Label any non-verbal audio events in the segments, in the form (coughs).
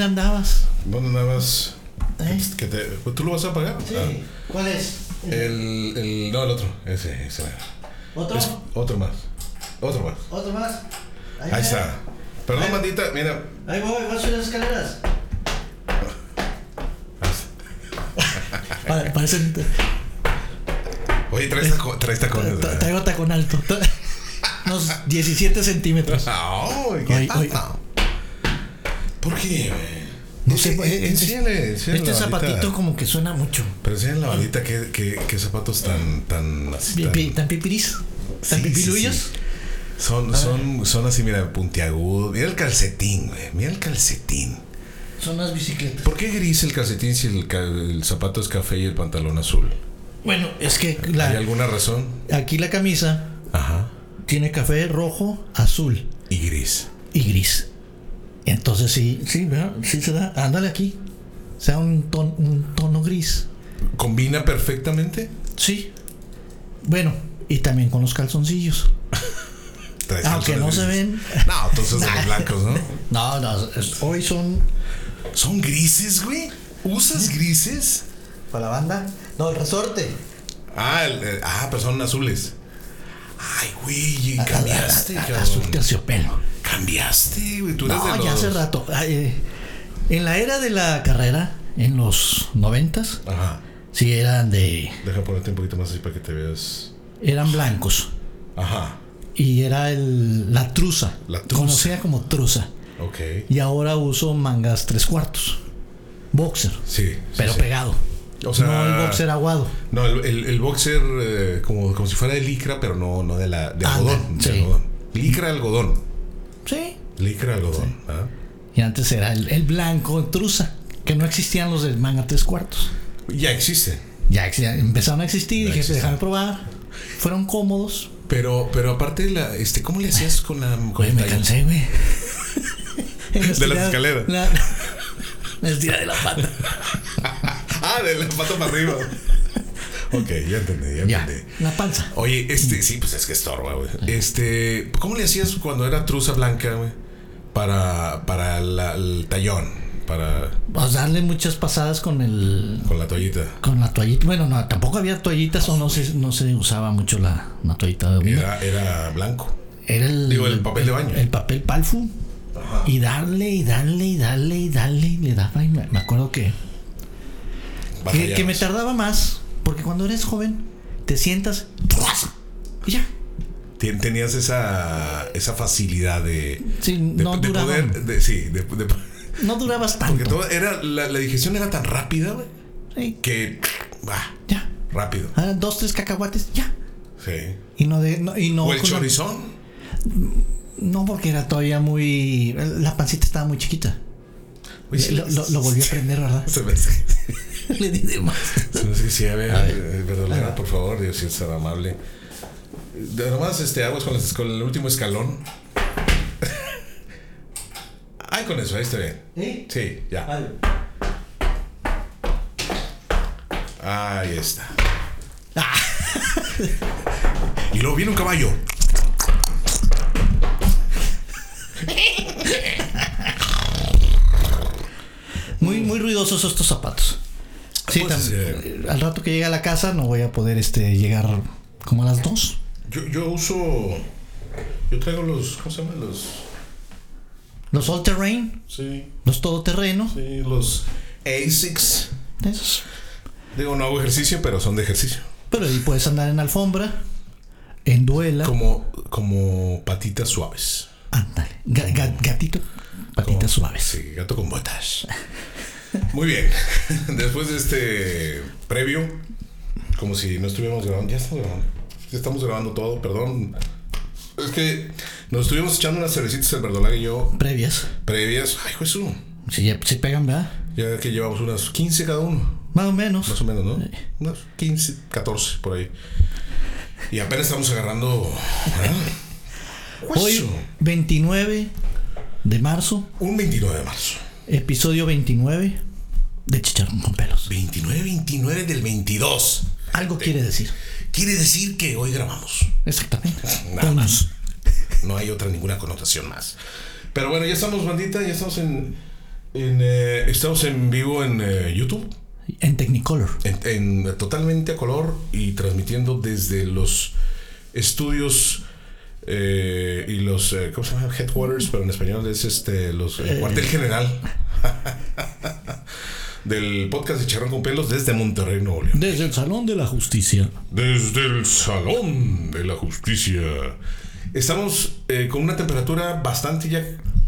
¿Dónde andabas? nada más. ¿Eh? Que te, ¿Tú lo vas a apagar? Ah, ¿Cuál es? el, el. No, el otro. Ese, ese. ¿Otro? Es- otro más. Otro más. ¿Otro más? Ahí está. Perdón, mandita. Mira. Ahí voy, voy a subir las escaleras. (laughs) Vale, parecen. (laughs) Oye, traes, taco, traes tacones. ¿verdad? Traigo tacón alto. (laughs) Unos 17 centímetros. Ay, ¿qué Oye. ¿Por qué? No sé, Eh, eh, enséñale, enséñale Este zapatito como que suena mucho. Pero enséñale la bandita qué, qué, qué zapatos tan, tan así. Tan, ¿Tan pipiris? ¿Tan Sí, pipiluyos? sí. Son, son, son así, mira, puntiagudos. Mira el calcetín, güey. Mira el calcetín. Son las bicicletas. ¿Por qué gris el calcetín si el, zapato es café y el pantalón azul? Bueno, es que ¿Hay la, alguna razón? aquí la camisa Ajá. tiene café, rojo, azul Y gris. y gris. Entonces sí, sí, ¿verdad? sí se da. Ándale aquí. Sea un, ton- un tono gris. ¿Combina perfectamente? Sí. Bueno, y también con los calzoncillos. Aunque no se ven. No, entonces los blancos, ¿no? No, no, hoy son ¿Son grises, güey? ¿Usas grises? para la banda. No, el resorte. Ah, el- el- ah, pero son azules. Ay, güey, cambiaste, A- a- a-. Azul terciopelo. Cambiaste, güey. Tú eres No, de los... ya hace rato. Eh, en la era de la carrera, en los noventas, Ajá. sí eran de. Deja ponerte un poquito más así para que te veas. eran blancos. Ajá. Y era el, la truza. La truza. Conocida como truza. Ok. Y ahora uso mangas tres cuartos. Boxer. Sí. sí, Pero sí. pegado. O sea, no el boxer aguado. No, el, el, el boxer eh, como, como si fuera de licra, pero no, no de la de Anda, algodón. de sí. algodón. Licra algodón. Sí. Licra algodón. ¿ah? Y antes era el, el blanco truza. Que no existían los de manga tres cuartos. Ya existe. Ya ya empezaron a existir. Ya dije, déjame probar. Fueron cómodos. Pero, pero aparte, la, este, ¿cómo le hacías con la con Oye, me cansé, güey. (laughs) La De las escaleras. La, (laughs) la estira de la pata. Ah, del pato para arriba. (laughs) ok, ya entendí, ya Ya, entendí. la panza. Oye, este, sí, pues es que estorba, güey. Este, ¿cómo le hacías cuando era truza blanca, güey? Para, para la- el tallón, para, Pues darle muchas pasadas con el. con la toallita. Con la toallita. Bueno, no, tampoco había toallitas o no se, no se usaba mucho la, la toallita de. Era, era blanco. Era el. Digo, el papel de baño. El papel palfu. Y darle, y darle, y darle, y darle. y Le daba. Y me, me acuerdo que. Que, que me tardaba más. Porque cuando eres joven, te sientas. Y ya. Tenías esa, esa facilidad de, Sí, de, no de duraba. poder, de- sí, de, No durabas (laughs) porque tanto. todo era, la, la digestión era tan rápida, güey, Sí, que, va, ya. rápido. Ah, dos, tres cacahuates, ya. Sí. Y no de. No, y no, o el chorizón. no, porque era todavía muy. La pancita estaba muy chiquita. Lo, lo, lo volví a (laughs) prender, ¿verdad? Se me (laughs) Le di de más. que sí, a ver, A ver. eh, por favor, Dios, si ser amable. De nomás este, aguas con, las- con el último escalón. (laughs) Ay, con eso, ahí está bien. ¿Sí? Sí, ya. Vale. Ahí está. Ah, (laughs) Y luego viene un caballo. muy, muy ruidosos estos zapatos. Sí, Pues, eh, al rato que llegue a la casa no voy a poder este, llegar como a las dos. Yo, yo uso. Yo traigo los. ¿Cómo se llaman? Los. Los all terrain, Sí, los todoterreno. sí, los ASICs. Esos. Digo, no hago ejercicio, pero son de ejercicio. Pero ahí puedes andar en alfombra, en duela. Como, como patitas suaves. Ándale. Ga- ga- gatito, patitas Como- suaves. Sí, gato con botas. (laughs) Muy bien. (laughs) Después de este previo, como si no estuviéramos grabando. Ya estamos grabando. Ya estamos grabando todo, perdón. Es que nos estuvimos echando unas cervecitas el verdolaga y yo Previas. previas. Ay, Jesús. Si ya se pegan, ¿verdad? Ya que llevamos unas 15 cada uno. Más o menos. Más o menos, ¿no? Unas 15, 14 por ahí. Y apenas estamos agarrando. Hoy, Jesús. 29 de marzo, Un 29 de marzo. Episodio 29 de Chicharrón con pelos. 29-29 del 22. Algo quiere decir. Quiere decir que hoy grabamos. Exactamente. Nada más. (laughs) No hay otra ninguna connotación más. Pero bueno, ya estamos, bandita, ya estamos en. en, eh, estamos en vivo en eh, YouTube. En Technicolor. En, en- totalmente a color y transmitiendo desde los estudios eh, y los eh, ¿cómo se llama? headquarters, pero en español es este los el cuartel general (laughs) del podcast de Charrón con pelos desde Monterrey, Nuevo León. Desde el Salón de la Justicia. Desde el Salón de la Justicia. Estamos eh, con una temperatura bastante ya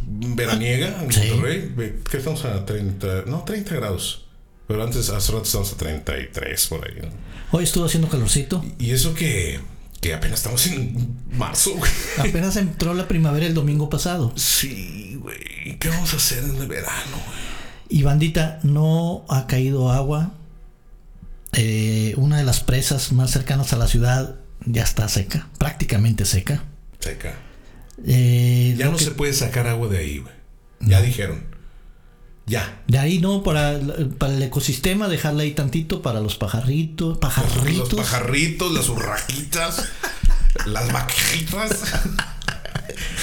veraniega en Sí. Monterrey. ¿Qué estamos a 30? No, 30 grados. Pero antes, hace rato estábamos a 33 por ahí. ¿no? Hoy estuvo haciendo calorcito. Y eso que, que apenas estamos en marzo, güey. Apenas entró la primavera el domingo pasado. Sí, güey. ¿Qué vamos a hacer en el verano, güey? Y bandita, no ha caído agua. Eh, una de las presas más cercanas a la ciudad ya está seca, prácticamente seca. Seca. Eh, Ya no que- se puede sacar agua de ahí, güey. Ya dijeron. Ya. De ahí no, para, para el ecosistema, dejarla ahí tantito para los pajarritos. Los Pajarritos. pajarritos, las urraquitas, (laughs) las vaquitas, (laughs)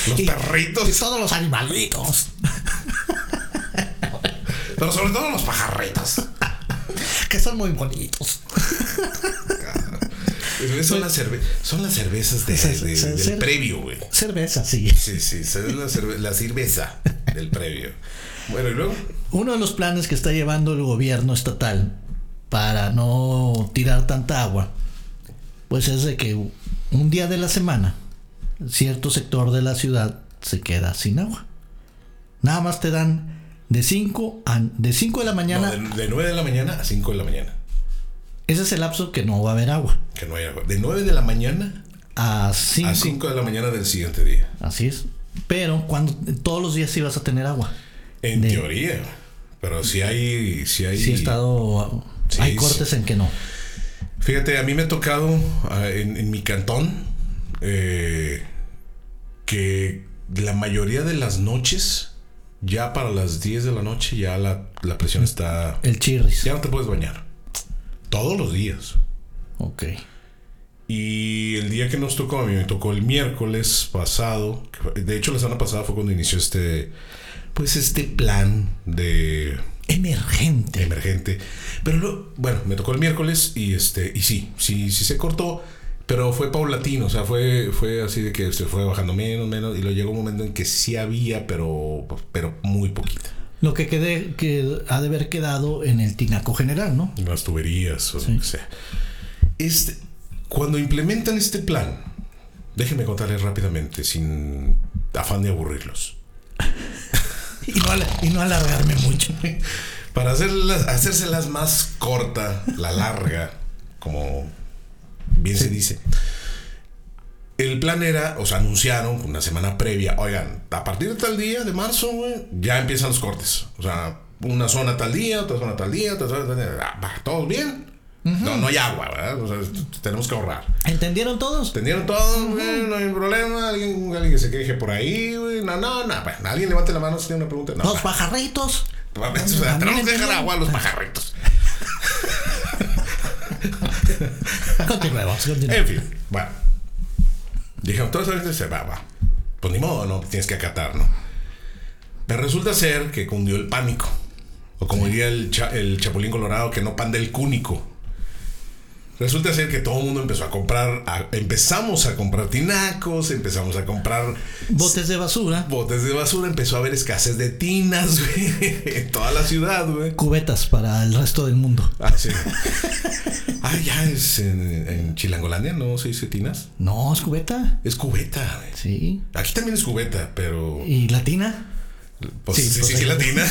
los Y- perritos, y todos los animalitos. (laughs) pero sobre todo los pajarritos. Que son muy bonitos. Son las, cerve- son las cervezas de- del previo, güey. Cerveza, sí. Sí, sí, es la, cerve- la cerveza del previo. Bueno, y luego. Uno de los planes que está llevando el gobierno estatal para no tirar tanta agua, pues es de que un día de la semana cierto sector de la ciudad se queda sin agua. Nada más te dan de 5 a de 5 de la mañana, No, de, de 9 de la mañana a 5 de la mañana. ese es el lapso que no va a haber agua. Que no hay agua. De 9 de la mañana A 5 a 5 de la mañana del siguiente día. Así es. Pero cuando todos los días sí vas a tener agua. En De- teoría. Pero si hay. Si hay Sí he estado Sí, hay sí. cortes en que no. Fíjate, a mí me ha tocado ah, en, en mi cantón eh, que la mayoría de las noches, ya para las 10 de la noche, ya la, la presión está... El chirris. Ya no te puedes bañar. Todos los días. Ok. Y el día que nos tocó, a mí me tocó el miércoles pasado. De hecho, la semana pasada fue cuando inició este... Pues este plan de Emergente. emergente. Pero lo- bueno, me tocó el miércoles y este y sí, sí, sí se cortó, pero fue paulatino, o sea, fue fue así de que se fue bajando menos, menos y luego llegó un momento en que sí había, pero pero muy poquita. Lo que quede, que ha de haber quedado en el tinaco general, ¿no? Las tuberías o Sí. lo que sea. Este cuando implementan este plan, déjenme contarles rápidamente sin afán de aburrirlos. (laughs) Y no, y no alargarme mucho. (laughs) Para hacerlas, hacérselas más corta, la larga, como bien se dice. El plan era, o sea, anunciaron una semana previa, oigan, a partir de tal día de marzo, güey, ya empiezan los cortes. O sea, una zona tal día, otra zona tal día, otra zona tal día. Ah, ¿Todos bien? No, no hay agua, ¿verdad? O sea, tenemos que ahorrar. ¿Entendieron todos? ¿Entendieron todo? güey? No hay problema. ¿Alguien, alguien que se queje por ahí, güey. No, no, no. Bueno, alguien levante la mano si tiene una pregunta. No, Los pajarritos. O sea, tenemos que dejar agua a los pajarritos. (laughs) Continuemos, continuemos. En fin, bueno. Dijeron, todos ahorita se va, va. Pues ni modo, no, tienes que acatar, ¿no? Pero resulta ser que cundió el pánico. O como diría el, cha- el Chapulín Colorado, que no panda el cúnico. Resulta ser que todo el mundo empezó a comprar, a- empezamos a comprar tinacos, empezamos a comprar Botes de basura. botes de basura, empezó a haber escasez de tinas, (laughs) güey, en toda la ciudad, güey. Cubetas para el resto del mundo. Ah, sí. (laughs) ah, ya es en, en Chilangolandia, ¿no se dice tinas? No, es cubeta. Es cubeta, güey. Sí. Aquí también es cubeta, pero. ¿Y latina? Pues Sí, sí, sí, pues sí, ahí. latina.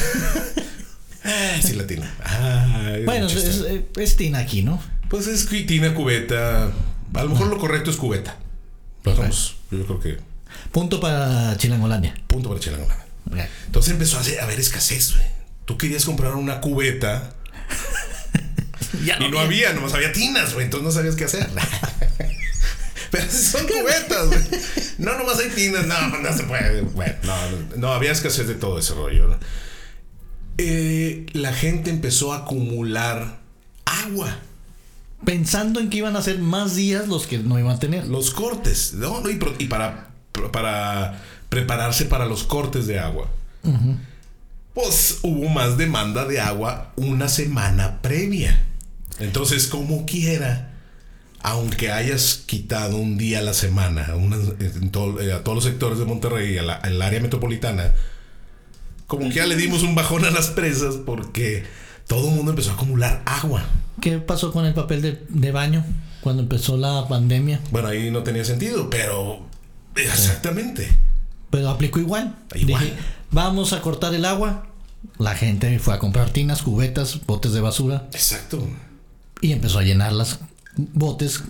Ah, (laughs) sí, latina. Ah, Bueno, es, es- es tina aquí, ¿no? Pues es que tina, cubeta. A lo mejor lo correcto es cubeta. Vamos, yo creo que. Punto para Chilangolandia. Punto para Chilangolandia. Entonces empezó a haber escasez, güey. Tú querías comprar una cubeta (laughs) Ya y no había, nomás había tinas, güey. Entonces no sabías qué hacer. (laughs) Pero si son cubetas, güey. No, nomás hay tinas. No, no se puede. Bueno, no, no, no, había escasez de todo ese rollo. ¿no? Eh, la gente empezó a acumular agua. Pensando en que iban a ser más días los que no iban a tener. Los cortes, ¿no? No, Y, y para para prepararse para los cortes de agua. Pues hubo más demanda de agua una semana previa. Entonces, como quiera, aunque hayas quitado un día a la semana eh, a todos los sectores de Monterrey, al área metropolitana, como que ya le dimos un bajón a las presas porque todo el mundo empezó a acumular agua. ¿Qué pasó con el papel de, baño cuando empezó la pandemia? Bueno, ahí no tenía sentido, pero exactamente. Pero aplicó igual. Igual. vamos a cortar el agua. La gente fue a comprar tinas, cubetas, botes de basura. Exacto. Y empezó a llenar las botes,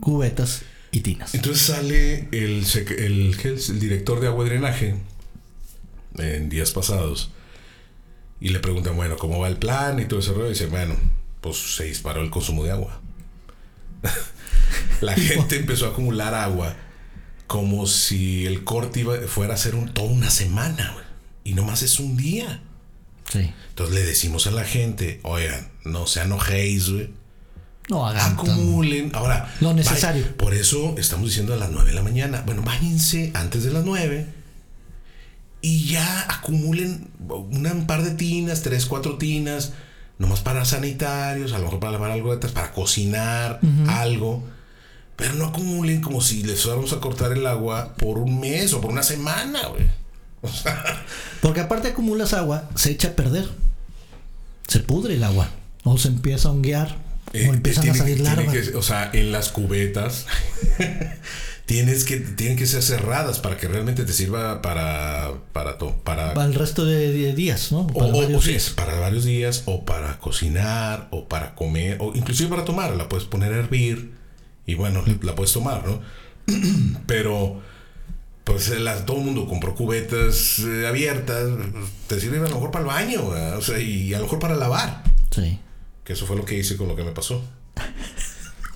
cubetas y tinas. Entonces sale el, el, el director de agua y drenaje en días pasados y le preguntan, bueno, ¿cómo va el plan? Y todo ese rollo. Y dice, bueno, pues se disparó el consumo de agua. (laughs) la gente empezó a acumular agua como si el corte iba, fuera a ser un, toda una semana, Y nomás es un día. Sí. Entonces le decimos a la gente, oigan, no sean ojéis, güey. No hagan. Acumulen. Ahora. Lo necesario. por eso estamos diciendo a las 9 de la mañana. Bueno, váyanse antes de las 9 y ya acumulen un par de tinas, tres, cuatro tinas, nomás para sanitarios, a lo mejor para lavar algo de para cocinar algo. Pero no acumulen como si les fuéramos a cortar el agua por un mes o por una semana, güey. (laughs) Porque aparte acumulas agua, se echa a perder. Se pudre el agua. O se empieza a honguear. o eh, empiezan a salir larvas. o sea, en las cubetas (laughs) tienes que, tienen que ser cerradas para que realmente te sirva para para para, para el resto de, días, ¿no? Para varios días. para varios días o para cocinar o para comer o inclusive para tomar, la puedes poner a hervir y bueno, la puedes tomar, ¿no? (clears throat) Pero pues todo el mundo compró cubetas eh, abiertas, te sirve a lo mejor para el baño, o sea, y a lo mejor para lavar. Sí. Que eso fue lo que hice con lo que me pasó. (laughs)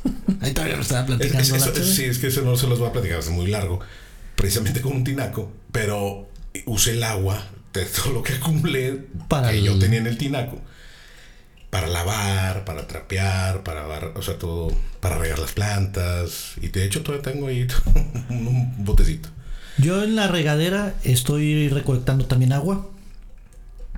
(laughs) Ahí todavía lo estaba platicando. sí, es que eso no se los voy a platicar, es muy largo. Precisamente con un tinaco, pero usé el agua de (laughs) todo lo que acumulé para que yo tenía en el tinaco para lavar, para trapear, para o sea, todo, para regar las plantas. Y de hecho todavía tengo ahí (laughs) un botecito. Yo en la regadera estoy recolectando también agua.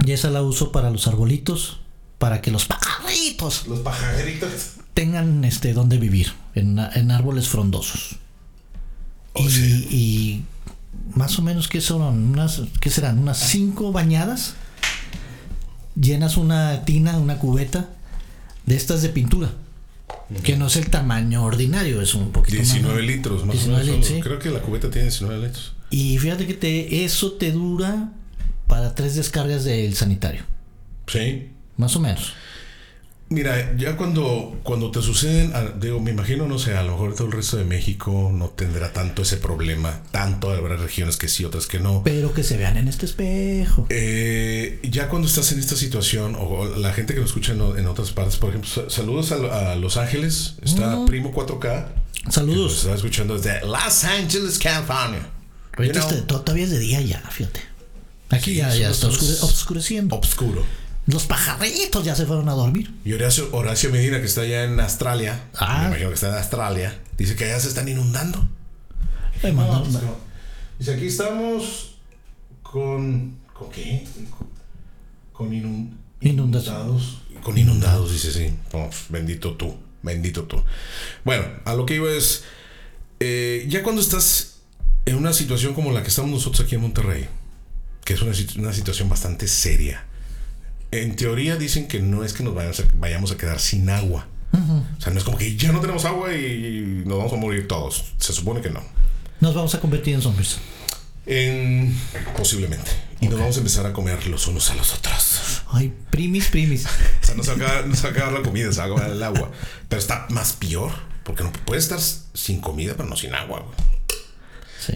Y esa la uso para los arbolitos, para que los pajaritos. Los pajaritos tengan este donde vivir en, árboles frondosos. Oh, y, más o menos que son unas qué serán unas cinco bañadas. Llenas una tina una cubeta de estas de pintura que no es el tamaño ordinario es un poquito 19 litros más o menos creo que la cubeta tiene 19 litros. Y fíjate que te, eso te dura para tres descargas del sanitario. Sí. Más o menos Mira, ya cuando, cuando te suceden, ah, digo, me imagino, no sé, a lo mejor todo el resto de México no tendrá tanto ese problema, tanto habrá regiones que sí, otras que no. Pero que se vean en este espejo. Eh, ya cuando estás en esta situación, o la gente que nos escucha en, otras partes, por ejemplo, saludos a, Los Ángeles, está mm. Primo 4K. Saludos. Está escuchando desde Los Ángeles, California. Este, todavía es de día ya, fíjate. Aquí ya, ya está oscureciendo. Obscuro. Los pajaritos ya se fueron a dormir. Y Horacio, Horacio Medina, que está allá en Australia, ah. me imagino que está en Australia, dice que allá se están inundando. dice, aquí estamos con... ¿Con qué? Con inundados. Con inundados, dice, sí. bendito tú, bendito tú. Bueno, a lo que iba es, eh, ya cuando estás en una situación como la que estamos nosotros aquí en Monterrey, que es una, una situación bastante seria, en teoría dicen que no es que nos vayamos a, quedar sin agua. O sea, no es como que ya no tenemos agua y nos vamos a morir todos. Se supone que no. Nos vamos a convertir en zombies. En... Posiblemente. Y nos vamos a empezar a comer los unos a los otros. Ay, primis, primis. o sea, no se va a acabar la comida, se va a acabar el agua. Pero está más peor. Porque no puedes estar sin comida, pero no sin agua.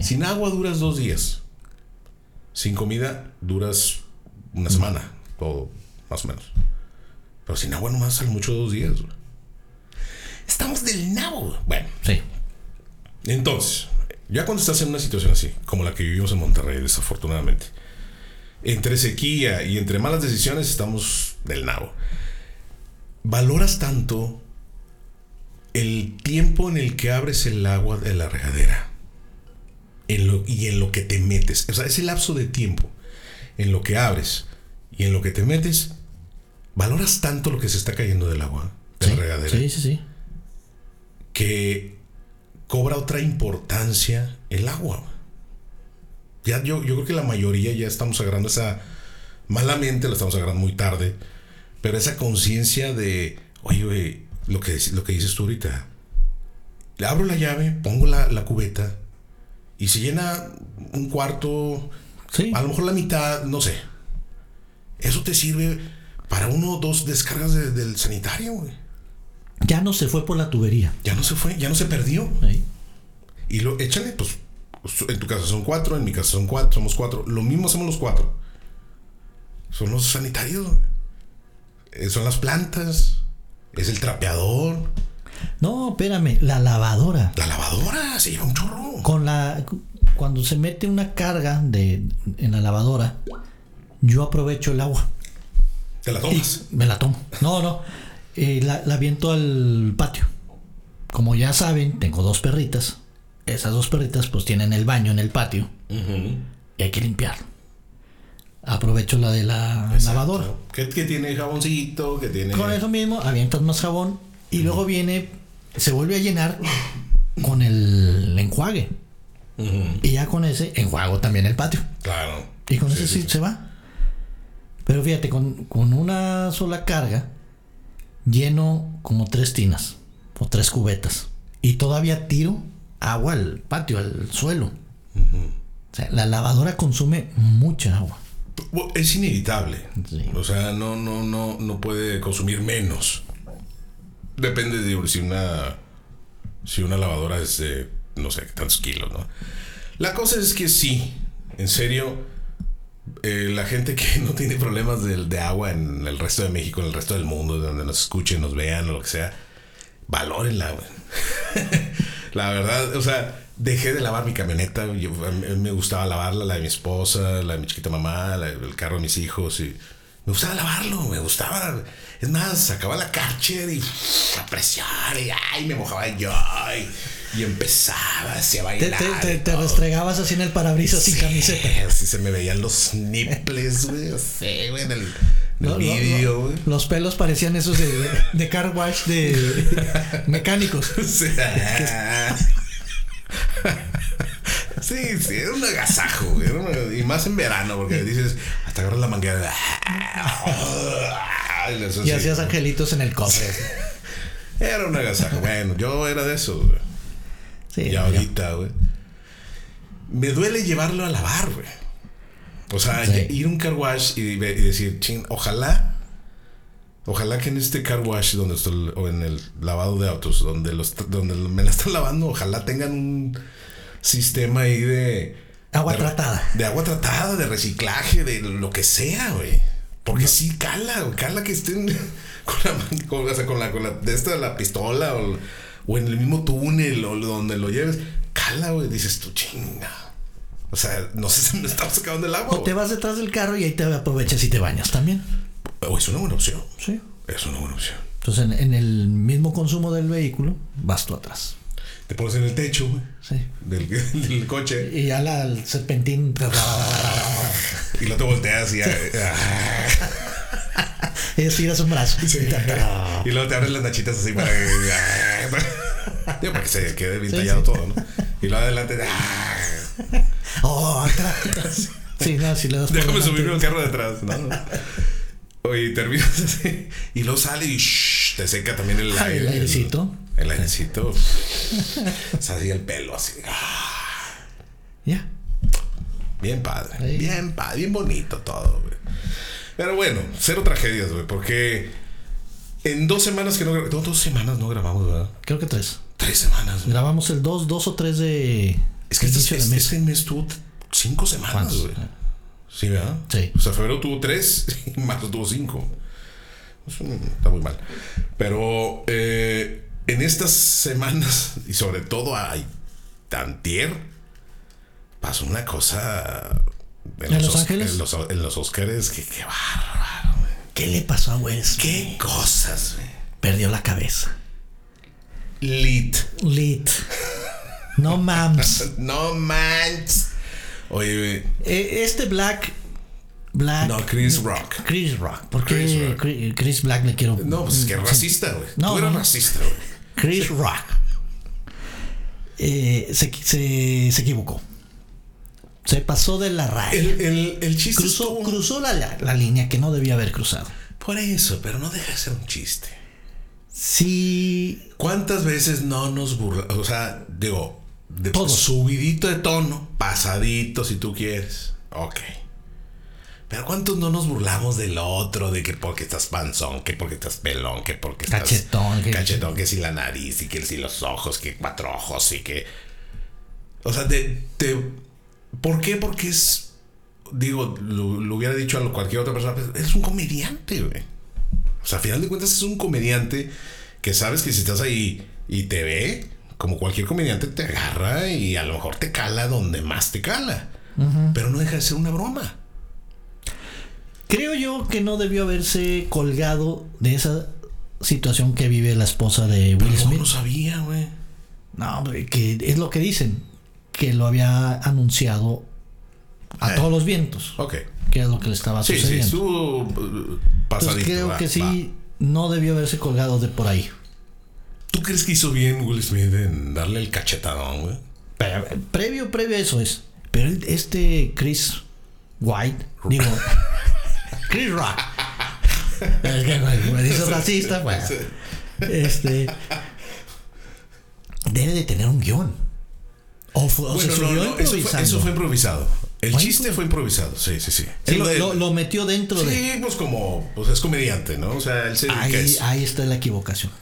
Sin agua duras dos días. Sin comida duras una semana. Todo más o menos. Pero sin agua nomás sale mucho dos días. Estamos del nabo. Bueno. Sí. Entonces, ya cuando estás en una situación así, como la que vivimos en Monterrey, desafortunadamente, entre sequía y entre malas decisiones estamos del nabo. Valoras tanto el tiempo en el que abres el agua de la regadera. en lo, y en lo que te metes. O sea, ese lapso de tiempo en lo que abres y en lo que te metes, valoras tanto lo que se está cayendo del agua, de Sí, la regadera, sí, sí, sí. que cobra otra importancia el agua. Ya yo, yo creo que la mayoría ya estamos agarrando esa, malamente la estamos agarrando muy tarde, pero esa conciencia de, oye, güey, lo que, lo que dices tú ahorita, le abro la llave, pongo la, la cubeta y se llena un cuarto, Sí. a lo mejor la mitad, no sé. Eso te sirve para uno o dos descargas de- del sanitario, güey. Ya no se fue por la tubería. Ya no se fue, ya no se perdió. ¿sí? Y lo, échale, pues, en tu casa son cuatro, en mi casa son cuatro, somos cuatro. Lo mismo hacemos los cuatro. Son los sanitarios, güey. Eh, son las plantas, es el trapeador, No, espérame, la lavadora. la lavadora, se lleva un chorro. Con la cuando se mete una carga de en la lavadora, yo aprovecho el agua Te la y tomas. me la tomo. No, no, eh, la, la aviento al patio. Como ya saben, tengo dos perritas. Esas dos perritas pues tienen el baño en el patio y hay que limpiarlo. Aprovecho la de la lavadora. Que, que tiene jaboncito, que tiene. Con eso mismo, avientas más jabón y luego viene, se vuelve a llenar con el enjuague. Y ya con ese enjuago también el patio. Claro. Y con Sí, ese sí. se va. Pero fíjate, con, con una sola carga, lleno como tres tinas o tres cubetas. Y todavía tiro agua al patio, al suelo. O sea, la lavadora consume mucha agua. Es inevitable. Sí. O sea, no, no, no, no puede consumir menos. Depende de si una. Si una lavadora es de no sé tantos kilos, ¿no? La cosa es que sí, en serio, eh, la gente que (laughs) no tiene problemas de, de agua en el resto de México, en el resto del mundo, donde nos escuchen, nos vean o lo que sea, valórenla, güey. (laughs) la verdad, o sea, dejé de lavar mi camioneta. yo- me gustaba lavarla, la de mi esposa, la de mi chiquita mamá, el carro de mis hijos. Y me gustaba lavarlo, me gustaba. Es más, sacaba la Karcher y a presión y ay, me mojaba yo. Y, y empezaba así a bailar. te, te- restregabas así en el parabrisas sin Sí, camiseta. Así se me veían los nipples, güey. Güey, en el, lo- güey. los pelos parecían esos de, de, car wash de (laughs) mecánicos. (laughs) Sí, sí, era un agasajo, güey. era una- y más en verano, porque dices, hasta agarras la manguera. Y haces Y así. hacías angelitos en el cofre. Era un agasajo. Bueno, yo era de eso, güey. Sí, Y ahorita, güey. Me duele llevarlo a lavar, güey. O sea, Sí. ir a un car wash y, y decir, ching, ojalá. Ojalá que en este car wash donde estoy, o en el lavado de autos, donde, los, donde me la están lavando, ojalá tengan un sistema ahí de. Agua de- tratada. De agua tratada, de reciclaje, de lo que sea, güey. Porque sí cala, cala que estén (laughs) con la, con, o sea, con la, con la de esta la pistola o, o en el mismo túnel o donde lo lleves. Cala, güey, dices tú, chinga. O sea, no sé (laughs) si me estamos acabando el agua. O te vas detrás del carro y ahí te aprovechas y te bañas también. O es una buena opción. Sí. Es una buena opción. Entonces en, en el mismo consumo del vehículo, vas tú atrás. Te pones en el techo, güey, Sí. del, (laughs) del coche Y ya la, el serpentín. (laughs) y luego te volteas y. (laughs) Estiras un brazo. Y luego te abres las nachitas así para que. Digo, para que se quede bien Sí, tallado sí. todo, ¿no? Y luego adelante. Oh, atrás. Sí, no, si le das Déjame subirme al carro de atrás, ¿no? Oye, y terminas así. Y luego sale y shh, te seca también el Ah, el aire. airecito. El, airecito. Se hacía el pelo así. Ah, Ya. Bien padre. Bien padre. Bien bonito todo, güey. Pero bueno, cero tragedias, güey. Porque en dos semanas que no grabamos. Dos semanas no grabamos, ¿verdad? Creo que tres. Tres semanas, güey. Grabamos el 2, 2 o 3 de. Es que este, de mes. este mes tuvo cinco semanas, güey. Sí, ¿verdad? Sí. O sea, febrero tuvo tres (laughs) y marzo tuvo cinco. Eso está muy mal. Pero eh, en estas semanas, y sobre todo a Tantier, pasó una cosa. ¿En Los Os- Ángeles? En los, en los Oscars, que qué bárbaro, güey. ¿Qué le pasó a Smith? Qué cosas, güey. Perdió la cabeza. Lit. Lit. No mams. (laughs) no manches. Oye, eh, este Black. Black. No, Chris Rock. Chris Rock. ¿Por qué Chris, Chris, Black le quiero.? No, pues es que es racista, güey. No, Tú eres racista, güey. Chris Rock. Eh, se, se, se, equivocó. Se pasó de la raya. El, el, el chiste. Cruzó, cruzó la, la, línea que no debía haber cruzado. Por eso, pero no deja de ser un chiste. Sí. ¿Cuántas veces no nos burlamos? O sea, digo, de subidito de tono, pasadito si tú quieres. Ok. Pero ¿cuántos no nos burlamos del otro? De que porque estás panzón, que porque estás pelón, que porque estás. Cachetón. Que cachetón, que si la nariz, y que si los ojos, que cuatro ojos, y que. O sea, te. ¿Por qué? Porque es. Digo, lo, hubiera dicho a cualquier otra persona, pero es un comediante, güey. O sea, a final de cuentas es un comediante que sabes que si estás ahí y te ve, como cualquier comediante, te agarra y a lo mejor te cala donde más te cala. Pero no deja de ser una broma. Creo yo que no debió haberse colgado de esa situación que vive la esposa de Will Smith. No sabía, güey. No, que es lo que dicen, que lo había anunciado a eh. todos los vientos. Ok. Que es lo que le estaba sucediendo. Sí, estuvo uh, pasadito. creo que sí, no debió haberse colgado de por ahí. ¿Tú crees que hizo bien Will Smith en darle el cachetadón, güey? previo, previo a eso es. Pero este Chris White, digo, (laughs) Chris Rock. (laughs) es que me dice racista, pues. Este. Debe de tener un guion. O, bueno, no, no, eso, fue, eso, fue, improvisado. El chiste fue improvisado, sí, sí, sí. lo, lo, metió dentro sí, de. Sí, pues como. Pues es comediante, ¿no? O sea, él se ahí, ahí está la equivocación.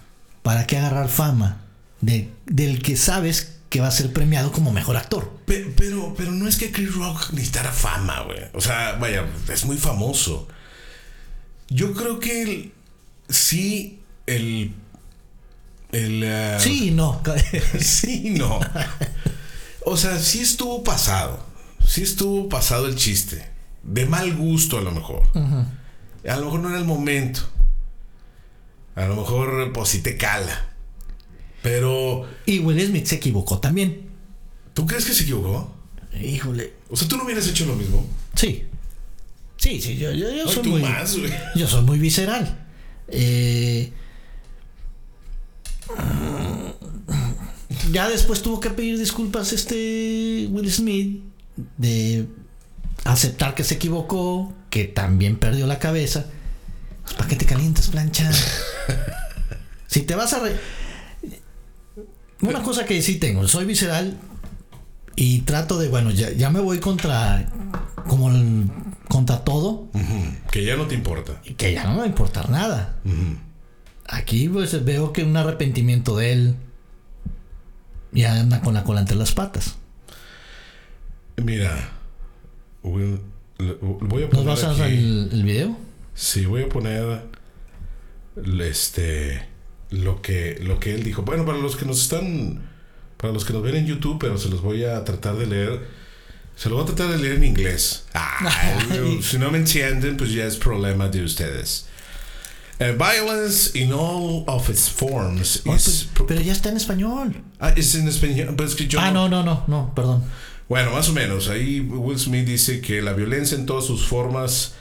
¿Para qué agarrar fama de, del que sabes que va a ser premiado como mejor actor? Pero, pero, pero no es que Chris Rock necesitara fama, güey. O sea, vaya, es muy famoso. Yo creo que sí, el. el uh, sí, no. (laughs) sí, no. O sea, sí estuvo pasado. Sí estuvo pasado el chiste. De mal gusto, a lo mejor. A lo mejor no era el momento. A lo mejor, pues sí te cala. Pero. Y Will Smith se equivocó también. ¿Tú crees que se equivocó? Híjole. O sea, ¿tú no hubieras hecho lo mismo? Sí. Sí, sí, yo, yo, soy muy. yo soy muy visceral. Eh, ya después tuvo que pedir disculpas este Will Smith de aceptar que se equivocó, que también perdió la cabeza. Pues, ¿Para qué te calientas, plancha? (laughs) si te vas a... Una cosa que sí tengo, soy visceral y trato de, bueno, ya, ya me voy contra como el, contra todo. Que ya no te importa. Y que ya no me va a importar nada. Aquí pues veo que un arrepentimiento de él ya anda con la cola entre las patas. Mira, voy a poner ¿Nos vas a hacer el, el, video? Sí, voy a poner este lo que lo que él dijo. Bueno, para los que nos están para los que nos ven en YouTube, pero se los voy a tratar de leer se lo voy a tratar de leer en inglés. Ah, si no me entienden, pues ya es problema de ustedes. Uh, violence in all of its forms oh, is pues, pero ya está en español. Ah, es en español. Pero es que yo ah, no, no, no, no, perdón. Bueno, más o menos. Ahí Will Smith dice que la violencia en todas sus formas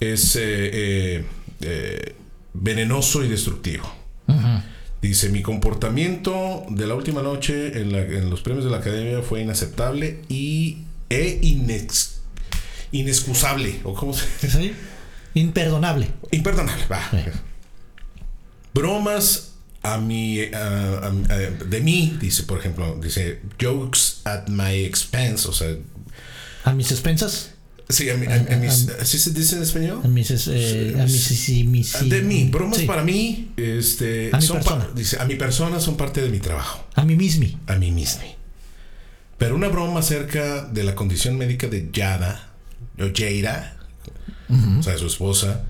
es eh, eh, eh, venenoso y destructivo. Dice, mi comportamiento de la última noche en, la, en los premios de la academia fue inaceptable y e inexcusable. ¿O cómo se dice? Imperdonable. Imperdonable, va. Bromas a mi, de mí, dice, por ejemplo, dice, jokes at my expense, o sea... ¿A mis expensas? Sí, a, mis, ¿así se dice en español? A mis, eh, a mis, de mí, bromas para mí, este, a mi persona. dice, a mi persona son parte de mi trabajo. A mí mismo. A mí mismo. Pero una broma acerca de la condición médica de Yada, o Jaira, o sea, su esposa,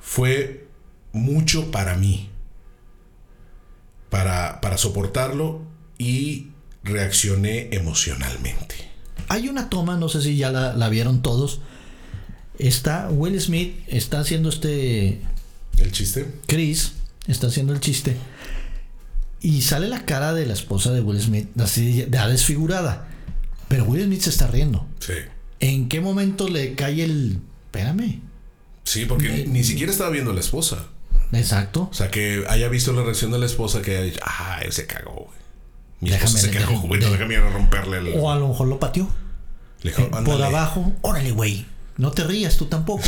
fue mucho para mí. Para, para soportarlo y reaccioné emocionalmente. Hay una toma, no sé si ya la, la vieron todos. Está Will Smith, está haciendo este. ¿El chiste? Chris está haciendo el chiste. Y sale la cara de la esposa de Will Smith, así ya desfigurada. Pero Will Smith se está riendo. Sí. ¿En qué momento le cae el... Espérame. Sí, porque ni, ni siquiera estaba viendo a la esposa. Exacto. O sea, que haya visto la reacción de la esposa que haya dicho, ah, él se cagó, güey. Mi Déjame- esposa se déjame- güey. No déjame ir a romperle el. O a lo mejor lo pateó. Le dijo, Eh, por abajo. Órale, güey. No te rías tú tampoco.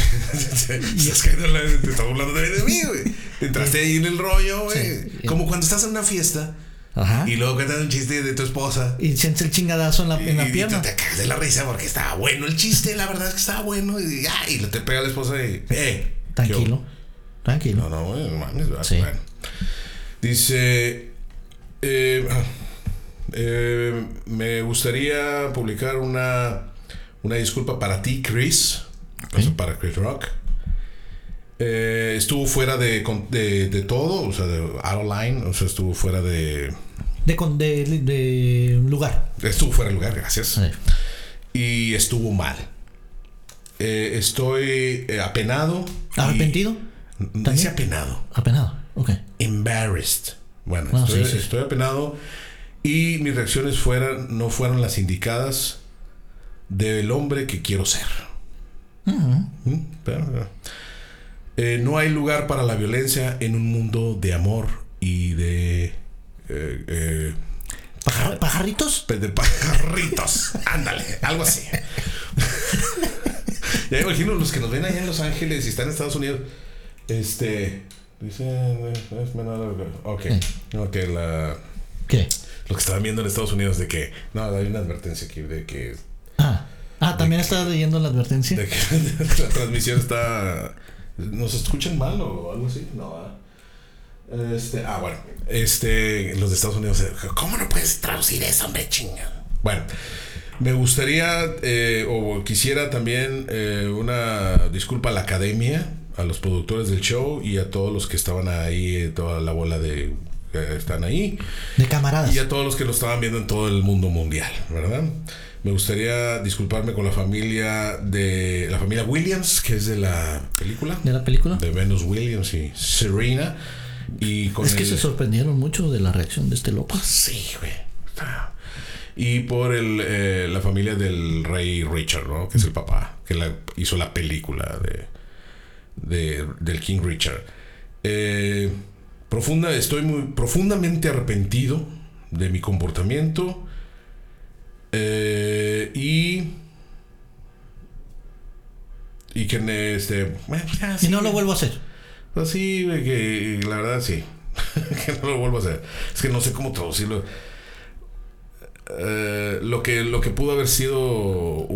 Cayendo en la- te estás burlando de de mí, güey. Entraste ahí en el rollo, güey. Sí. Como cuando estás en una fiesta Ajá. y luego cuentas un chiste de tu esposa. Y sientes el chingadazo en la, en la y pierna. tú te cagas de la risa porque estaba bueno el chiste, la verdad es que estaba bueno. Y, ah, y te pega la esposa y, eh. Tranquilo. Tranquilo. No, no, mames. Bueno. Dice. eh, eh, me gustaría publicar una, una disculpa para ti, Chris. O sea, para Chris Rock. Eh, estuvo fuera de, de, de todo, o sea, de out of line, o sea, estuvo fuera de. De, de, de lugar. Estuvo fuera de lugar, gracias. Sí. Y estuvo mal. Eh, estoy apenado. ¿Arrepentido? Dice apenado. Apenado. Ok. embarrassed. Bueno, Bueno, estoy, sí, sí. estoy apenado y mis reacciones fueran, no fueron las indicadas del hombre que quiero ser. Mm, pero, eh, no hay lugar para la violencia en un mundo de amor y de, eh, eh, Pajar- ¿Pajarritos? de pajarritos. (laughs) Ándale, algo así. (laughs) ya imagino los que nos ven allá en Los Ángeles y están en Estados Unidos. Este. Dice. es menor- Ok. Ok, la. ¿Qué? Lo que estaban viendo en Estados Unidos de que. No, hay una advertencia aquí de que. Ah, ah también estaba leyendo la advertencia. De que (laughs) la transmisión está. ¿Nos escuchan mal o algo así? No. ¿verdad? Este. Ah, bueno. Este. Los de Estados Unidos. ¿Cómo no puedes traducir eso, hombre, chinga? Bueno. Me gustaría eh, o quisiera también eh, una disculpa a la academia, a los productores del show y a todos los que estaban ahí, eh, toda la bola de que están ahí. De camaradas. Y a todos los que lo estaban viendo en todo el mundo mundial, ¿verdad? Me gustaría disculparme con la familia de la familia Williams, que es de la película ¿De la película? de Venus Williams y Serena. Y con Es que el- se sorprendieron mucho de la reacción de este loco. Sí, güey. Y por el, eh, la familia del rey Richard, ¿no? Que es el papá, que la- hizo la película de, de- del King Richard. Eh, profunda, estoy muy profundamente arrepentido de mi comportamiento. eh, y. Y que este. ya, Y no lo vuelvo a hacer. pues sí, güey, que la verdad sí. (laughs) que no lo vuelvo a hacer. Es que no sé cómo traducirlo. Eh, lo que lo que pudo haber sido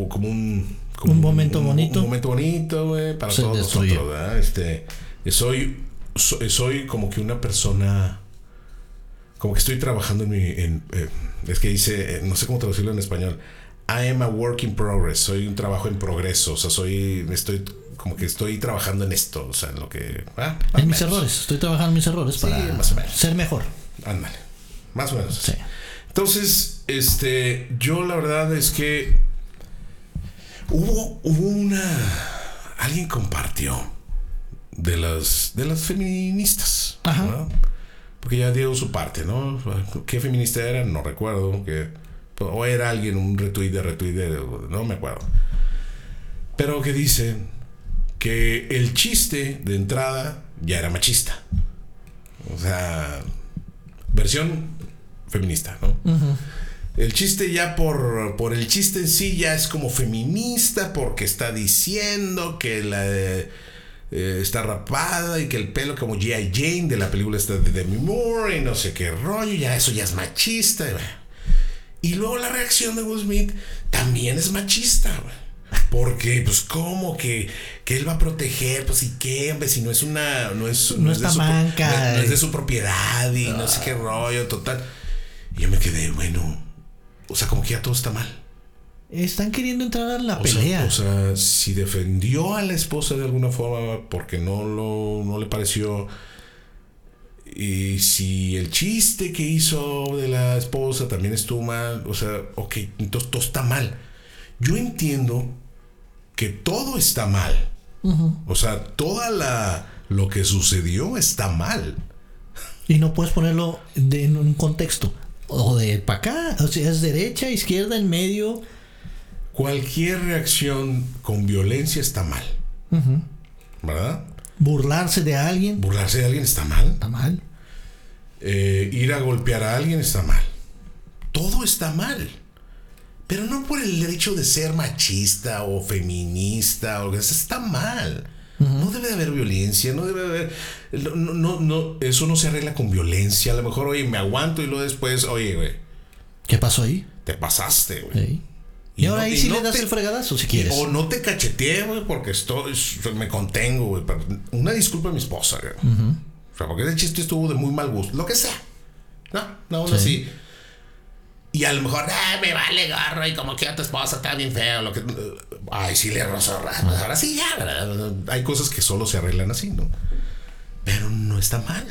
como un como Un momento bonito. un momento bonito güey para Se todos nosotros ¿verdad? este soy so- soy como que una persona como que estoy trabajando en mi en, eh, es que dice eh, no sé cómo traducirlo en español I am a work in progress soy un trabajo en progreso o sea soy estoy como que estoy trabajando en esto o sea en lo que ah, En mis errores. Estoy trabajando en mis errores Sí, para más o menos. ser mejor. Ándale. Más o menos. Sí. Entonces, este, yo la verdad es que hubo, hubo una. Alguien compartió de las de las feministas. Ajá. ¿no? Porque ya dio su parte, ¿no? ¿Qué feminista era? No recuerdo. Que, o era alguien, un retweet de retweet de. No me acuerdo. Pero que dice que el chiste de entrada ya era machista. O sea, versión feminista, ¿no? El chiste ya por, por el chiste en sí ya es como feminista porque está diciendo que la eh, está rapada y que el pelo como G.I. Jane de la película está de Demi Moore y no sé qué rollo, ya eso ya es machista. y luego la reacción de Will Smith también es machista, güey. Porque, pues, ¿cómo que, que él va a proteger? Pues, ¿y qué, hombre? Si no es una. No es, No es de su manca. no- no es de su propiedad y no sé qué rollo, total. Y yo me quedé, bueno. O sea, como que ya todo está mal. Están queriendo entrar a la O sea, pelea. o sea, si defendió a la esposa de alguna forma porque no, lo, no le pareció. Y si el chiste que hizo de la esposa también estuvo mal, o sea, ok, entonces todo está mal. Yo entiendo que todo está mal. O sea, toda la lo que sucedió está mal. Y no puedes ponerlo de- en un contexto. O de para acá, o sea, es derecha, izquierda, en medio. Cualquier reacción con violencia está mal. ¿Verdad? Burlarse de alguien, Burlarse de alguien está mal. está mal. Eh, ir a golpear a alguien está mal. Todo está mal. Pero no por el hecho de ser machista o feminista o está mal. No debe de haber violencia, no debe de haber. No, no, no, eso no se arregla con violencia. A lo mejor, oye, me aguanto y luego después, oye, güey, ¿Qué pasó ahí? te pasaste, güey. Sí. Y, ahora no- ahí sí no le das te- el fregadazo si quieres. O no te cacheteé, güey, porque estoy, me contengo, güey. Una disculpa a mi esposa, güey. O sea, porque ese chiste estuvo de muy mal gusto. Lo que sea. No, no, Sí. así. Y a lo mejor, ah, me vale garro y como que a tu esposa está bien feo. Lo que, ay, sí le rozó. Pues ahora sí, ya, ¿verdad? Hay cosas que solo se arreglan así, ¿no? Pero no está mal.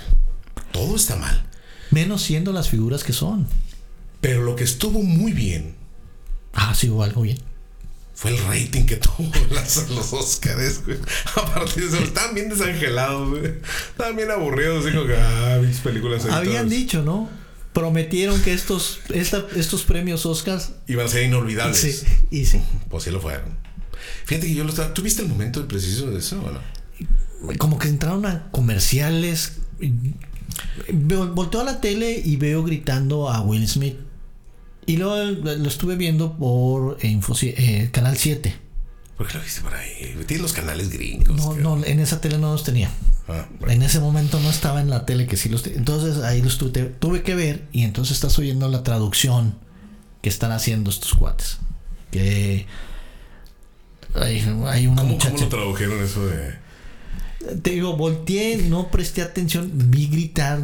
Todo está mal. Menos siendo las figuras que son. Pero lo que estuvo muy bien Ah, sí, hubo algo bien. fue el rating que tuvo (laughs) las- los Oscars, güey. (laughs) Aparte de eso, estaban bien desangelados, güey. Estaban bien aburridos, que, ah, mis películas Habían dicho, ¿no? Prometieron que estos, esta- estos premios Oscars. Iban a ser inolvidables. Sí, y sí. Pues sí lo fueron. Fíjate que yo lo estaba. ¿Tuviste el momento preciso de eso o no? Como que entraron a comerciales. Volteo a la tele y veo gritando a Will Smith. Y luego lo estuve viendo por Infoci- eh, Canal 7. ¿Por qué lo viste por ahí? Tienes los canales gringos. No, que- no, en esa tele no los tenía. Ah, bueno. En ese momento no estaba en la tele que sí los tenía. Entonces ahí los tuve, tuve que ver y entonces estás oyendo la traducción que están haciendo estos cuates. Que hay, hay una ¿Cómo, muchacha. ¿Cómo lo tradujeron eso de.? Te digo, volteé, no presté atención, vi gritar,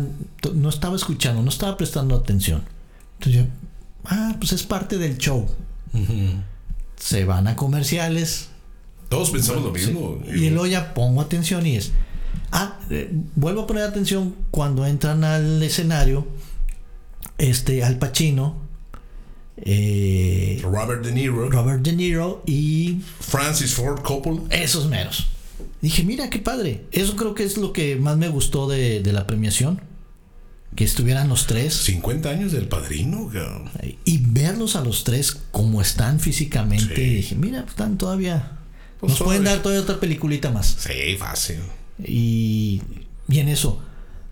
no estaba escuchando, no estaba prestando atención. Entonces yo, ah, pues es parte del show. Se van a comerciales, Todos pensamos lo mismo. y luego ya pongo atención y es. Ah, eh, vuelvo a poner atención cuando entran al escenario. Este, Al Pacino, eh, Robert De Niro, Robert De Niro y Francis Ford Coppola. esos meros. Dije, mira qué padre. Eso creo que es lo que más me gustó de, de la premiación. Que estuvieran los tres. 50 años del padrino. Y verlos a los tres como están físicamente. Sí. Dije, mira, están todavía. Pues nos pueden dar todavía otra peliculita más. Sí, fácil. Y, y en eso,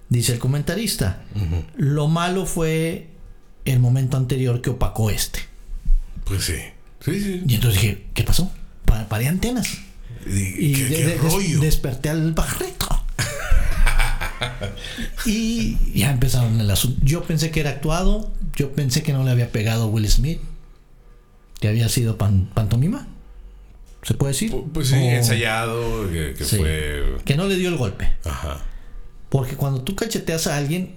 dice el comentarista, lo malo fue el momento anterior que opacó este. Pues sí. Sí, sí. Y entonces dije, ¿qué pasó? Pa- paré antenas. Y, Y ¿Qué, de- qué de- des- rollo? desperté al pajarito. Y ya empezaron el asunto. Yo pensé que era actuado. Yo pensé que no le había pegado a Will Smith. Que había sido pan- pantomima. ¿Se puede decir? Pu- Pues sí, O- ensayado, que, que Sí. fue. Que no le dio el golpe. Ajá. Porque cuando tú cacheteas a alguien,